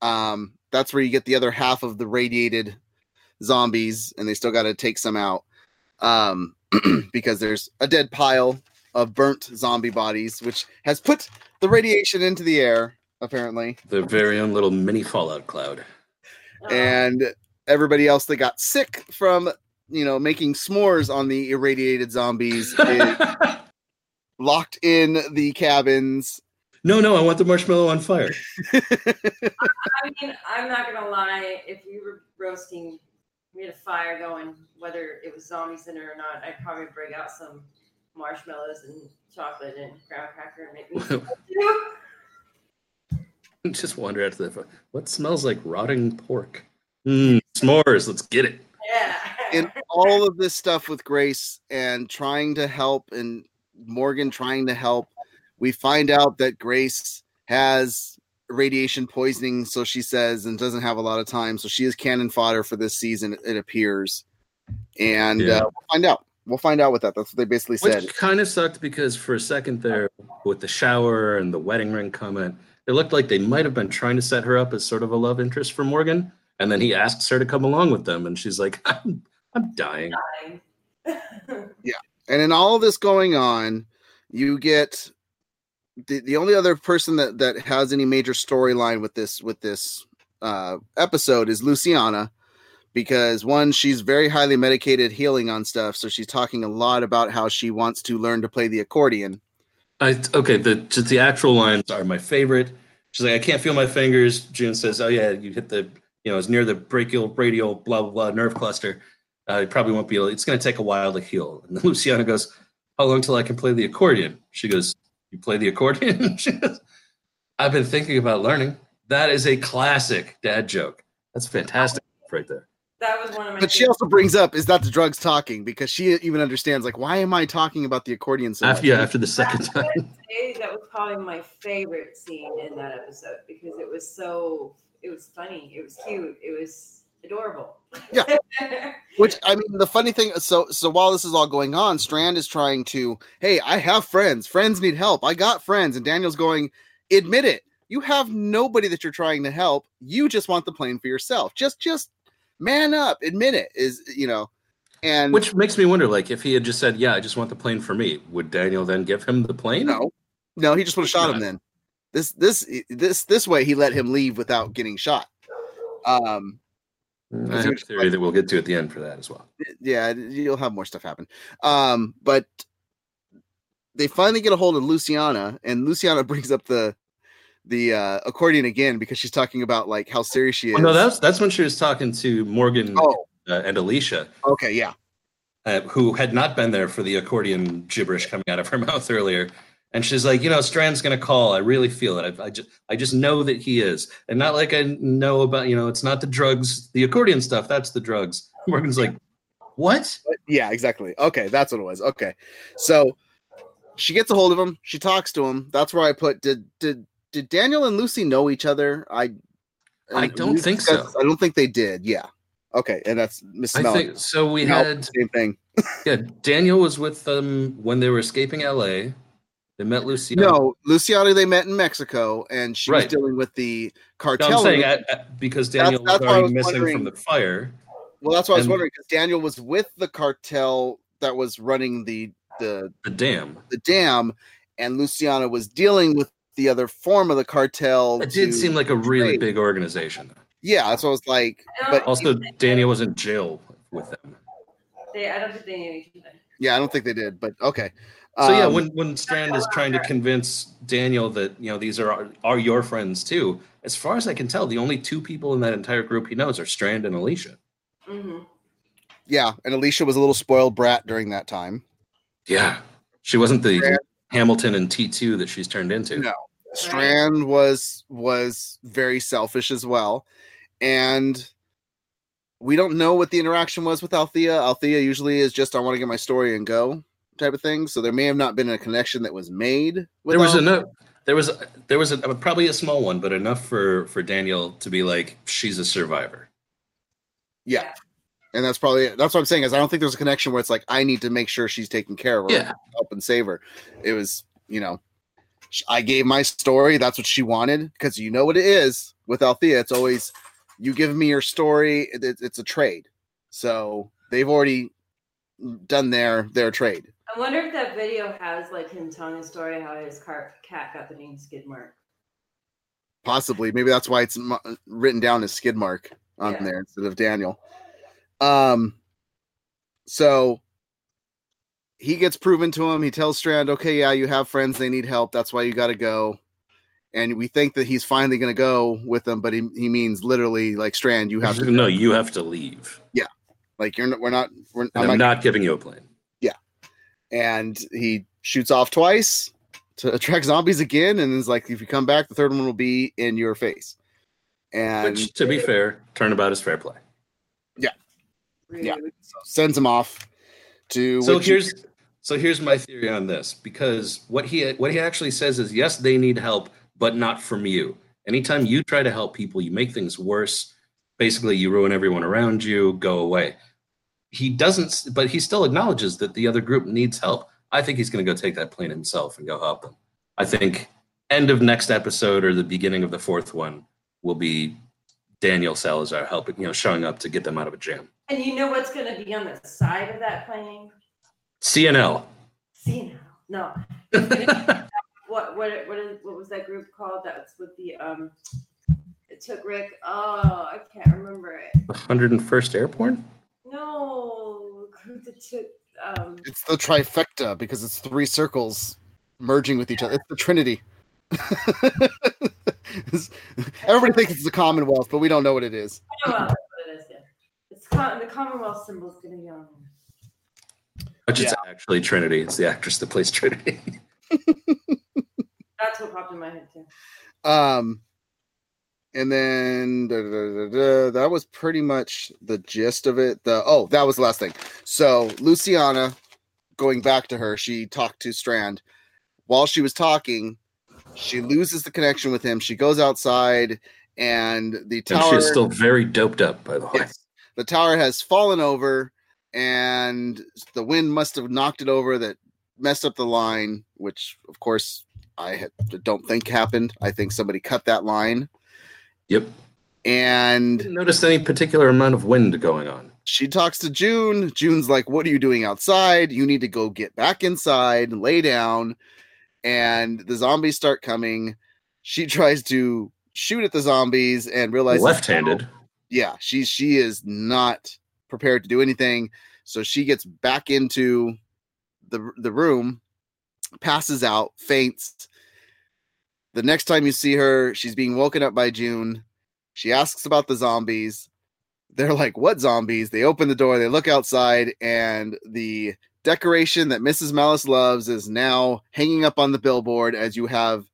um that's where you get the other half of the radiated zombies, and they still got to take some out um because there's a dead pile of burnt zombie bodies, which has put the radiation into the air apparently, Their very own little mini fallout cloud. Uh, and everybody else that got sick from you know making s'mores on the irradiated zombies is locked in the cabins. no, no, I want the marshmallow on fire. I mean, I'm not gonna lie. If we were roasting, we had a fire going, whether it was zombies in it or not, I'd probably bring out some marshmallows and chocolate and graham cracker and make me. Just wander out to the. What smells like rotting pork? Mm, s'mores. Let's get it. Yeah. in all of this stuff with Grace and trying to help and Morgan trying to help, we find out that Grace has radiation poisoning, so she says, and doesn't have a lot of time. So she is cannon fodder for this season, it appears. And Yeah. uh, we'll find out. We'll find out with that. That's what they basically said. Which kind of sucked because for a second there, with the shower and the wedding ring comment, it looked like they might have been trying to set her up as sort of a love interest for Morgan. And then he asks her to come along with them, and she's like, "I'm, I'm dying." Yeah. And in all of this going on, you get the, the only other person that that has any major storyline with this with this uh episode is Luciana because one she's very highly medicated healing on stuff so she's talking a lot about how she wants to learn to play the accordion I okay. The just the actual lines are my favorite. She's like, I can't feel my fingers. June says, Oh yeah, you hit the you know it's near the brachial radial blah blah blah nerve cluster. Uh, it probably won't be. able It's going to take a while to heal. And then Luciana goes, How long till I can play the accordion? She goes, You play the accordion? she goes, I've been thinking about learning. That is a classic dad joke. That's fantastic right there. That was one of my. but she also brings up is that the drugs talking because she even understands like why am I talking about the accordion so After much? yeah, after the second time. that was probably my favorite scene in that episode because it was so it was funny, it was cute, it was adorable. Yeah. Which I mean, the funny thing, so so while this is all going on, Strand is trying to, hey, I have friends. Friends need help. I got friends, and Daniel's going, admit it. You have nobody that you're trying to help. You just want the plane for yourself. Just just man up. Admit it. Is you know, and Which makes me wonder, like, if he had just said, "Yeah, I just want the plane for me," would Daniel then give him the plane? no, no, he just would have shot him. Then this this this this way, he let him leave without getting shot. Um, I have a theory that we'll get to at the end for that as well. yeah, you'll have more stuff happen. Um, but they finally get a hold of Luciana, and Luciana brings up the the uh, accordion again because she's talking about like how serious she is. Well, no, that's that's when she was talking to Morgan oh, uh, and Alicia, okay, yeah, uh, who had not been there for the accordion gibberish coming out of her mouth earlier. And she's like, you know, Strand's gonna call. I really feel it. I, I just, I just know that he is, and not like I know about, you know, it's not the drugs, the accordion stuff. That's the drugs. Morgan's like, what? Yeah, exactly. Okay, that's what it was. Okay, so she gets a hold of him. She talks to him. That's where I put. Did did did Daniel and Lucy know each other? I I don't think so. I don't think they did. Yeah. Okay, and that's Miss I think so. We No, had same thing. yeah. Daniel was with them when they were escaping L.A. They met Lucy. No, Luciana they met in Mexico, and she was dealing with the No, cartel. I'm saying at, at- because Daniel that's was already was missing from the fire. well, that's what I was wondering because Daniel was with the cartel that was running the the The dam. the dam, and Luciana was dealing with the other form of the cartel. It did seem like a really trade. big organization. yeah. That's what I was like. But Also, Daniel was in jail with them. They, I don't think they knew each other. yeah, I don't think they did. But okay. So yeah, Um, when when Strand is trying to convince Daniel that you know these are are your friends too, as far as I can tell, the only two people in that entire group he knows are Strand and Alicia. hmm yeah, and Alicia was a little spoiled brat during that time. Yeah, she wasn't the Strand- Hamilton and T two that she's turned into. No. Strand was was very selfish as well, and we don't know what the interaction was with Althea. Althea usually is just I want to get my story and go type of thing. So there may have not been a connection that was made. With there was Althea. enough. There was there was a, probably a small one, but enough for for Daniel to be like she's a survivor. Yeah, and that's probably that's what I'm saying is I don't think there's a connection where it's like I need to make sure she's taken care of, or Yeah. help and save her. It was you know, I gave my story. That's what she wanted because you know what it is with Althea. It's always you give me your story. It, it- it's a trade. So they've already done their their trade. I wonder if that video has like him telling a story how his car cat got the name Skidmark. Possibly, maybe that's why it's written down as Skidmark on Yeah. there instead of Daniel. Um, so he gets proven to him. He tells Strand, "Okay, yeah, you have friends. They need help. That's why you got to go." And we think that he's finally going to go with them, but he, he means literally like Strand, you have to no, you have to leave. Yeah, like you're not, we're not we're I'm I'm not, not giving you a plane. And he shoots off twice to attract zombies again, and is like, if you come back, the third one will be in your face. And Which, to be fair, turnabout is fair play. Yeah. Rude. sends him off to So which- here's so here's my theory on this because what he what he actually says is yes, they need help, but not from you. Anytime you try to help people, you make things worse. Basically, you ruin everyone around you. Go away. He doesn't, but he still acknowledges that the other group needs help. I think he's going to go take that plane himself and go help them. I think end of next episode or the beginning of the fourth one will be Daniel Salazar helping, you know, showing up to get them out of a jam. And you know what's going to be on the side of that plane? CNL. CNL. No. what what what is what was that group called? That's with the um. It took Rick. Oh, I can't remember it. 101st Airborne? No, group that took um. It's the trifecta because it's three circles merging with each other. It's the Trinity. Everybody thinks it's the Commonwealth, but we don't know what it is. I know what it is. Yeah. It's con- the Commonwealth symbol is gonna be on. there. Which is actually Trinity. It's the actress that plays Trinity. That's what popped in my head too. Um, and then da, da, da, that was pretty much the gist of it. The oh, that was the last thing. So Luciana, going back to her, she talked to Strand. While she was talking, she loses the connection with him. She goes outside, and the And tower. she's still very doped up, by the way. Yes. The tower has fallen over, and the wind must have knocked it over. That messed up the line, which of course I don't think happened. I think somebody cut that line, Yep. and Didn't notice any particular amount of wind going on. she talks to June. June's like, "What are you doing outside? You need to go get back inside and lay down." And the zombies start coming. She tries to shoot at the zombies and realizes Left-handed. yeah, she she is not prepared to do anything. So she gets back into the the room, passes out, faints. The next time you see her, she's being woken up by June. She asks about the zombies. They're like, "What zombies?" They open the door, they look outside, and the decoration that Mrs. Malice loves is now hanging up on the billboard as you have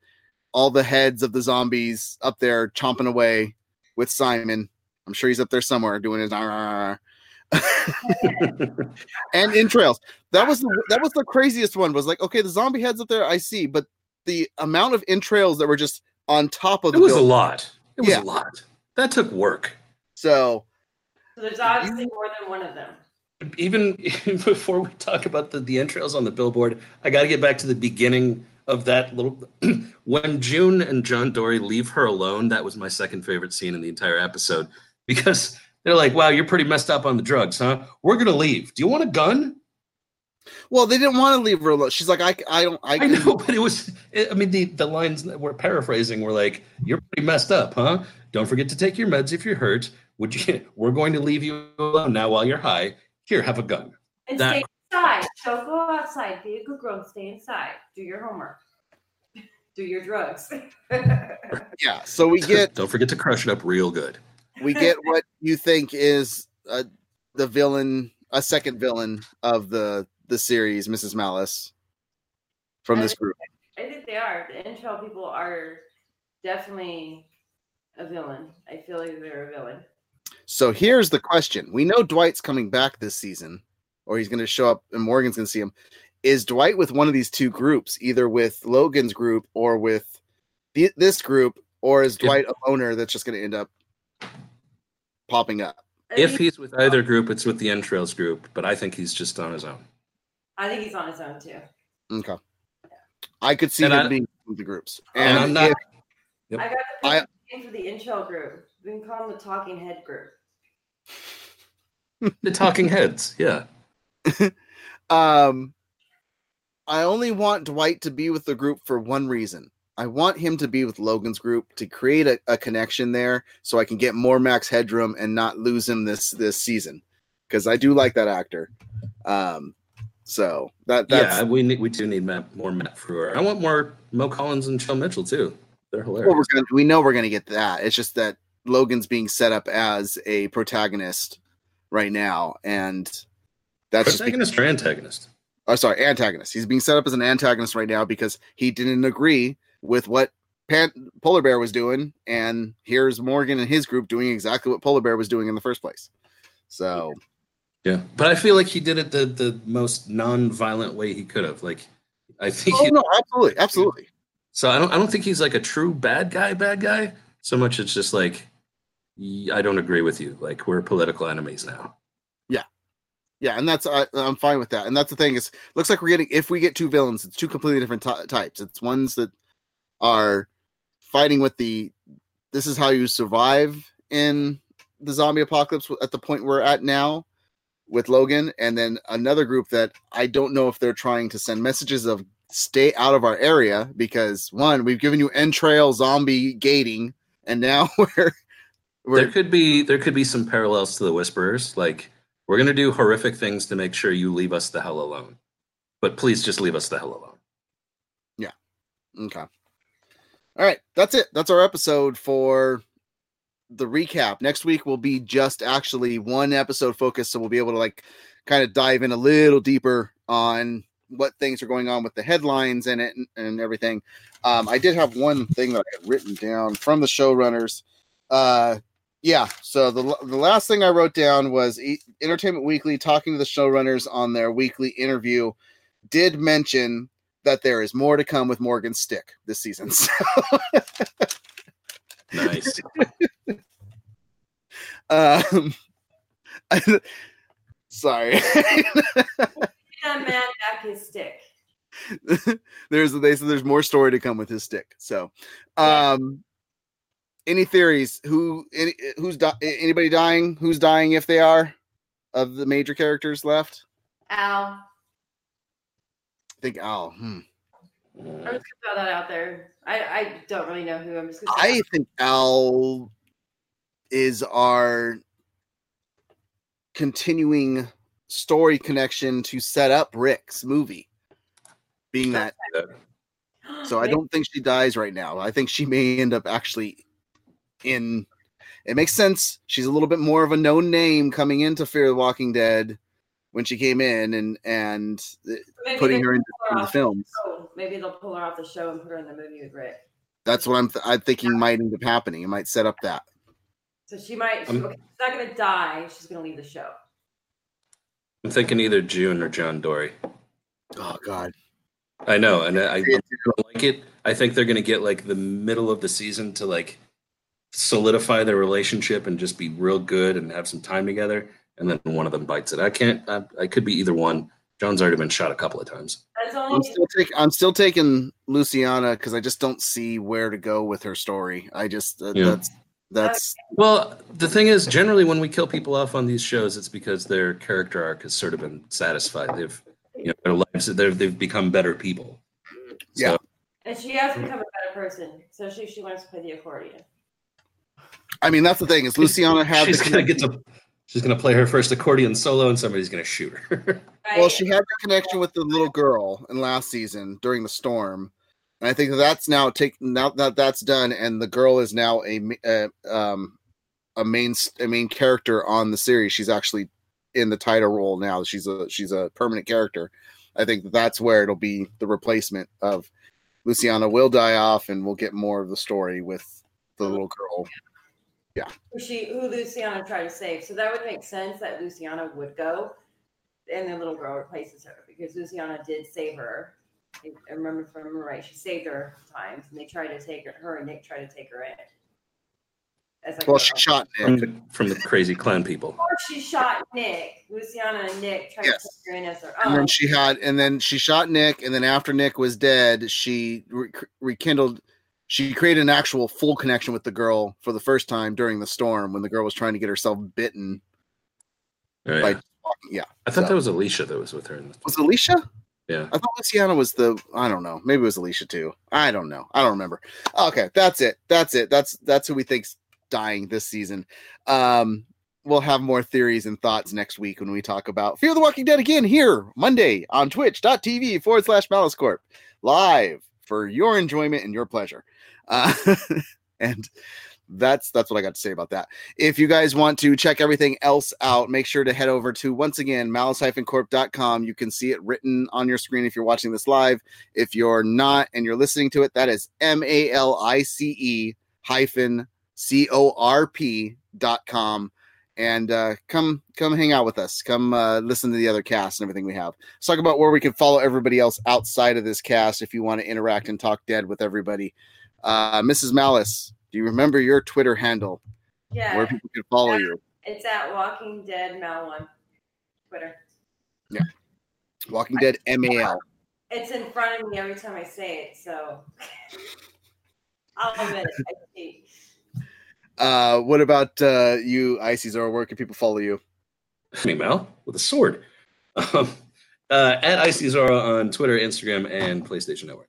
all the heads of the zombies up there chomping away with Simon. I'm sure he's up there somewhere doing his and entrails. That was the, that was the craziest one. Was like, okay, the zombie heads up there, I see, but the amount of entrails that were just on top of It the was a lot. It was Yeah. a lot. That took work. So So there's obviously more than one of them. Even, even before we talk about the, the entrails on the billboard, I got to get back to the beginning of that little. when June and John Dorie leave her alone, that was my second favorite scene in the entire episode because they're like, "Wow, you're pretty messed up on the drugs, huh? We're gonna leave. Do you want a gun?" Well, they didn't want to leave her alone. She's like, I I don't I, I know, but it was. I mean, the the lines that we're paraphrasing were like, "You're pretty messed up, huh? Don't forget to take your meds if you're hurt. Would you? We're going to leave you alone now while you're high. Here, have a gun." And That- stay inside. Don't go outside. Be a good girl and stay inside. Do your homework. Do your drugs. yeah. So we get Don't forget to crush it up real good. we get what you think is uh, the villain, a second villain of the the series, Mrs. Malice, from this group. I think they are. The intel people are definitely a villain. I feel like they're a villain. So here's the question: We know Dwight's coming back this season, or he's going to show up, and Morgan's going to see him. Is Dwight with one of these two groups, either with Logan's group or with the, this group, or is If- Dwight a loner that's just going to end up popping up? If he's with either group, it's with the entrails group, but I think he's just on his own. I think he's on his own too. Okay, I could see And him I- being with the groups, And and I'm not. if- Yep. I got the I- name for the intel group. We can call them the Talking Head group. The talking heads, yeah. Um, I only want Dwight to be with the group for one reason. I want him to be with Logan's group to create a, a connection there, so I can get more Max Headroom and not lose him this this season, because I do like that actor. Um, so that that's yeah, we need, we do need Matt, more Matt Frewer. I want more Mo Collins and Joe Mitchell too. They're well, hilarious. we're gonna, we know we're gonna get that. It's just that Logan's being set up as a protagonist right now, and that's Protagonist or antagonist? oh sorry antagonist he's being set up as an antagonist right now because he didn't agree with what Pan- polar bear was doing and here's morgan and his group doing exactly what polar bear was doing in the first place so Yeah, but I feel like he did it the the most non-violent way he could have. Like, I think oh, he, no absolutely absolutely so. I don't. I don't think he's like a true bad guy. Bad guy. So much. It's just like I don't agree with you. Like we're political enemies now. yeah yeah, and that's I, i'm fine with that and that's the thing is looks like we're getting if we get two villains it's two completely different ty- types it's ones that are fighting with the this is how you survive in the zombie apocalypse at the point we're at now with Logan, and then another group that I don't know if they're trying to send messages of stay out of our area because one, we've given you entrail zombie gating, and now we're There we're could be there could be some parallels to the Whisperers. Like we're gonna do horrific things to make sure you leave us the hell alone. But please just leave us the hell alone. Yeah. Okay. All right, that's it. That's our episode for the recap. Next week will be just actually one episode focused, so we'll be able to like kind of dive in a little deeper on what things are going on with the headlines and it and, and everything. Um, I did have one thing that I had written down from the showrunners. Uh, yeah, so the the last thing I wrote down was E- Entertainment Weekly talking to the showrunners on their weekly interview did mention that there is more to come with Morgan Stick this season. So, Nice. um, sorry. That man back his stick. there's they said there's more story to come with his stick. So, um, any theories? Who any, who's di- anybody dying? Who's dying if they are of the major characters left? Al. I think Al. Hmm. I'm just gonna throw that out there. I, I don't really know who. I'm just gonna. Say I think Al is our continuing story connection to set up Rick's movie, being that. So I don't think she dies right now. I think she may end up actually in. It makes sense. She's a little bit more of a known name coming into Fear the Walking Dead when she came in, and and maybe putting her into her the film. show. Maybe they'll pull her off the show and put her in the movie with Rick. That's what I'm. Th- I'm thinking might end up happening. It might set up that. So she might. She, okay, she's not gonna die. She's gonna leave the show. I'm thinking either June or John Dorie. Oh God. I know, and I, I don't like it. I think they're going to get like the middle of the season to like solidify their relationship and just be real good and have some time together, and then one of them bites it. I can't. I, I could be either one. John's already been shot a couple of times. I'm still taking. I'm still taking Luciana because I just don't see where to go with her story. I just uh, Yeah. that's that's Well, the thing is, generally when we kill people off on these shows, it's because their character arc has sort of been satisfied. They've, you know, their lives, they've, they've become better people. Yeah. And she has become a better person. So she she learns to play the accordion. I mean that's the thing is Luciana had she's the gonna get to, she's gonna play her first accordion solo, and somebody's gonna shoot her. Right? well she had the connection with the little girl in last season during the storm, and I think that that's now take now that that's done, and the girl is now a ma- uh, um a main a main character on the series. She's actually in the title role now. She's a she's a permanent character. I think that that's where it'll be the replacement of Luciana will die off, and we'll get more of the story with the little girl. Who she who Luciana tried to save. So that would make sense that Luciana would go, and the little girl replaces her because Luciana did save her. I I remember if I remember right, she saved her times, and they tried to take her. Her and Nick tried to take her in. As like Well, a- she shot from, Nick. the, from the crazy clan people. or she shot Nick. Luciana and Nick tried Yes. to take her in as their and then she had and then she shot nick and then after nick was dead she re- rekindled she created an actual full connection with the girl for the first time during the storm when the girl was trying to get herself bitten Right. by yeah I thought so- that was Alicia that was with her. In the, was alicia yeah. i thought luciana was the i don't know maybe it was alicia too i don't know i don't remember okay that's it that's it that's that's who we think's dying this season um we'll have more theories and thoughts next week when we talk about Fear the Walking Dead again here Monday on twitch.tv forward slash Malice Corp live for your enjoyment and your pleasure. Uh, and that's that's what I got to say about that. If you guys want to check everything else out, make sure to head over to once again malice-corp.com. You can see it written on your screen if you're watching this live. If you're not and you're listening to it, that is M A L I C E hyphen C O R P dot com and uh, come come hang out with us. Come uh, listen to the other cast and everything we have. Let's talk about where we can follow everybody else outside of this cast if you want to interact and talk dead with everybody. Uh, Mrs. Malice, do you remember your Twitter handle yeah, where people can follow you? it's at Walking Dead Mal One, Twitter. Yeah. Walking Dead MAL. It's in front of me every time I say it, so I'll admit it. Uh, what about uh, you, Ices, or where can people follow you? Me Mal with a sword. Um, Uh, at Icy Zoro on Twitter, Instagram, and PlayStation Network.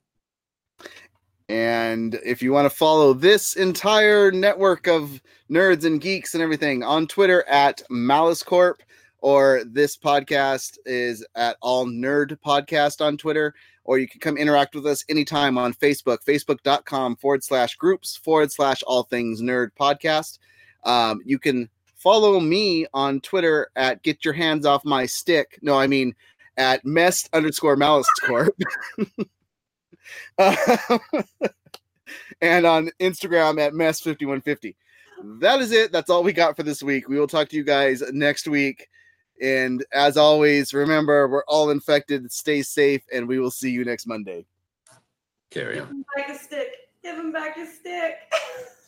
And if you want to follow this entire network of nerds and geeks and everything on Twitter at Malice Corp, or this podcast is at All Nerd Podcast on Twitter, or you can come interact with us anytime on Facebook, facebook.com forward slash groups forward slash all things nerd podcast. Um, you can follow me on Twitter at get your hands off my stick. No, I mean at mess underscore malice corp. Uh, and on Instagram at mess5150. That is it. That's all we got for this week. We will talk to you guys next week. And as always, remember, we're all infected. Stay safe, and we will see you next Monday. Carry on. Give him back his stick. Give him back a stick.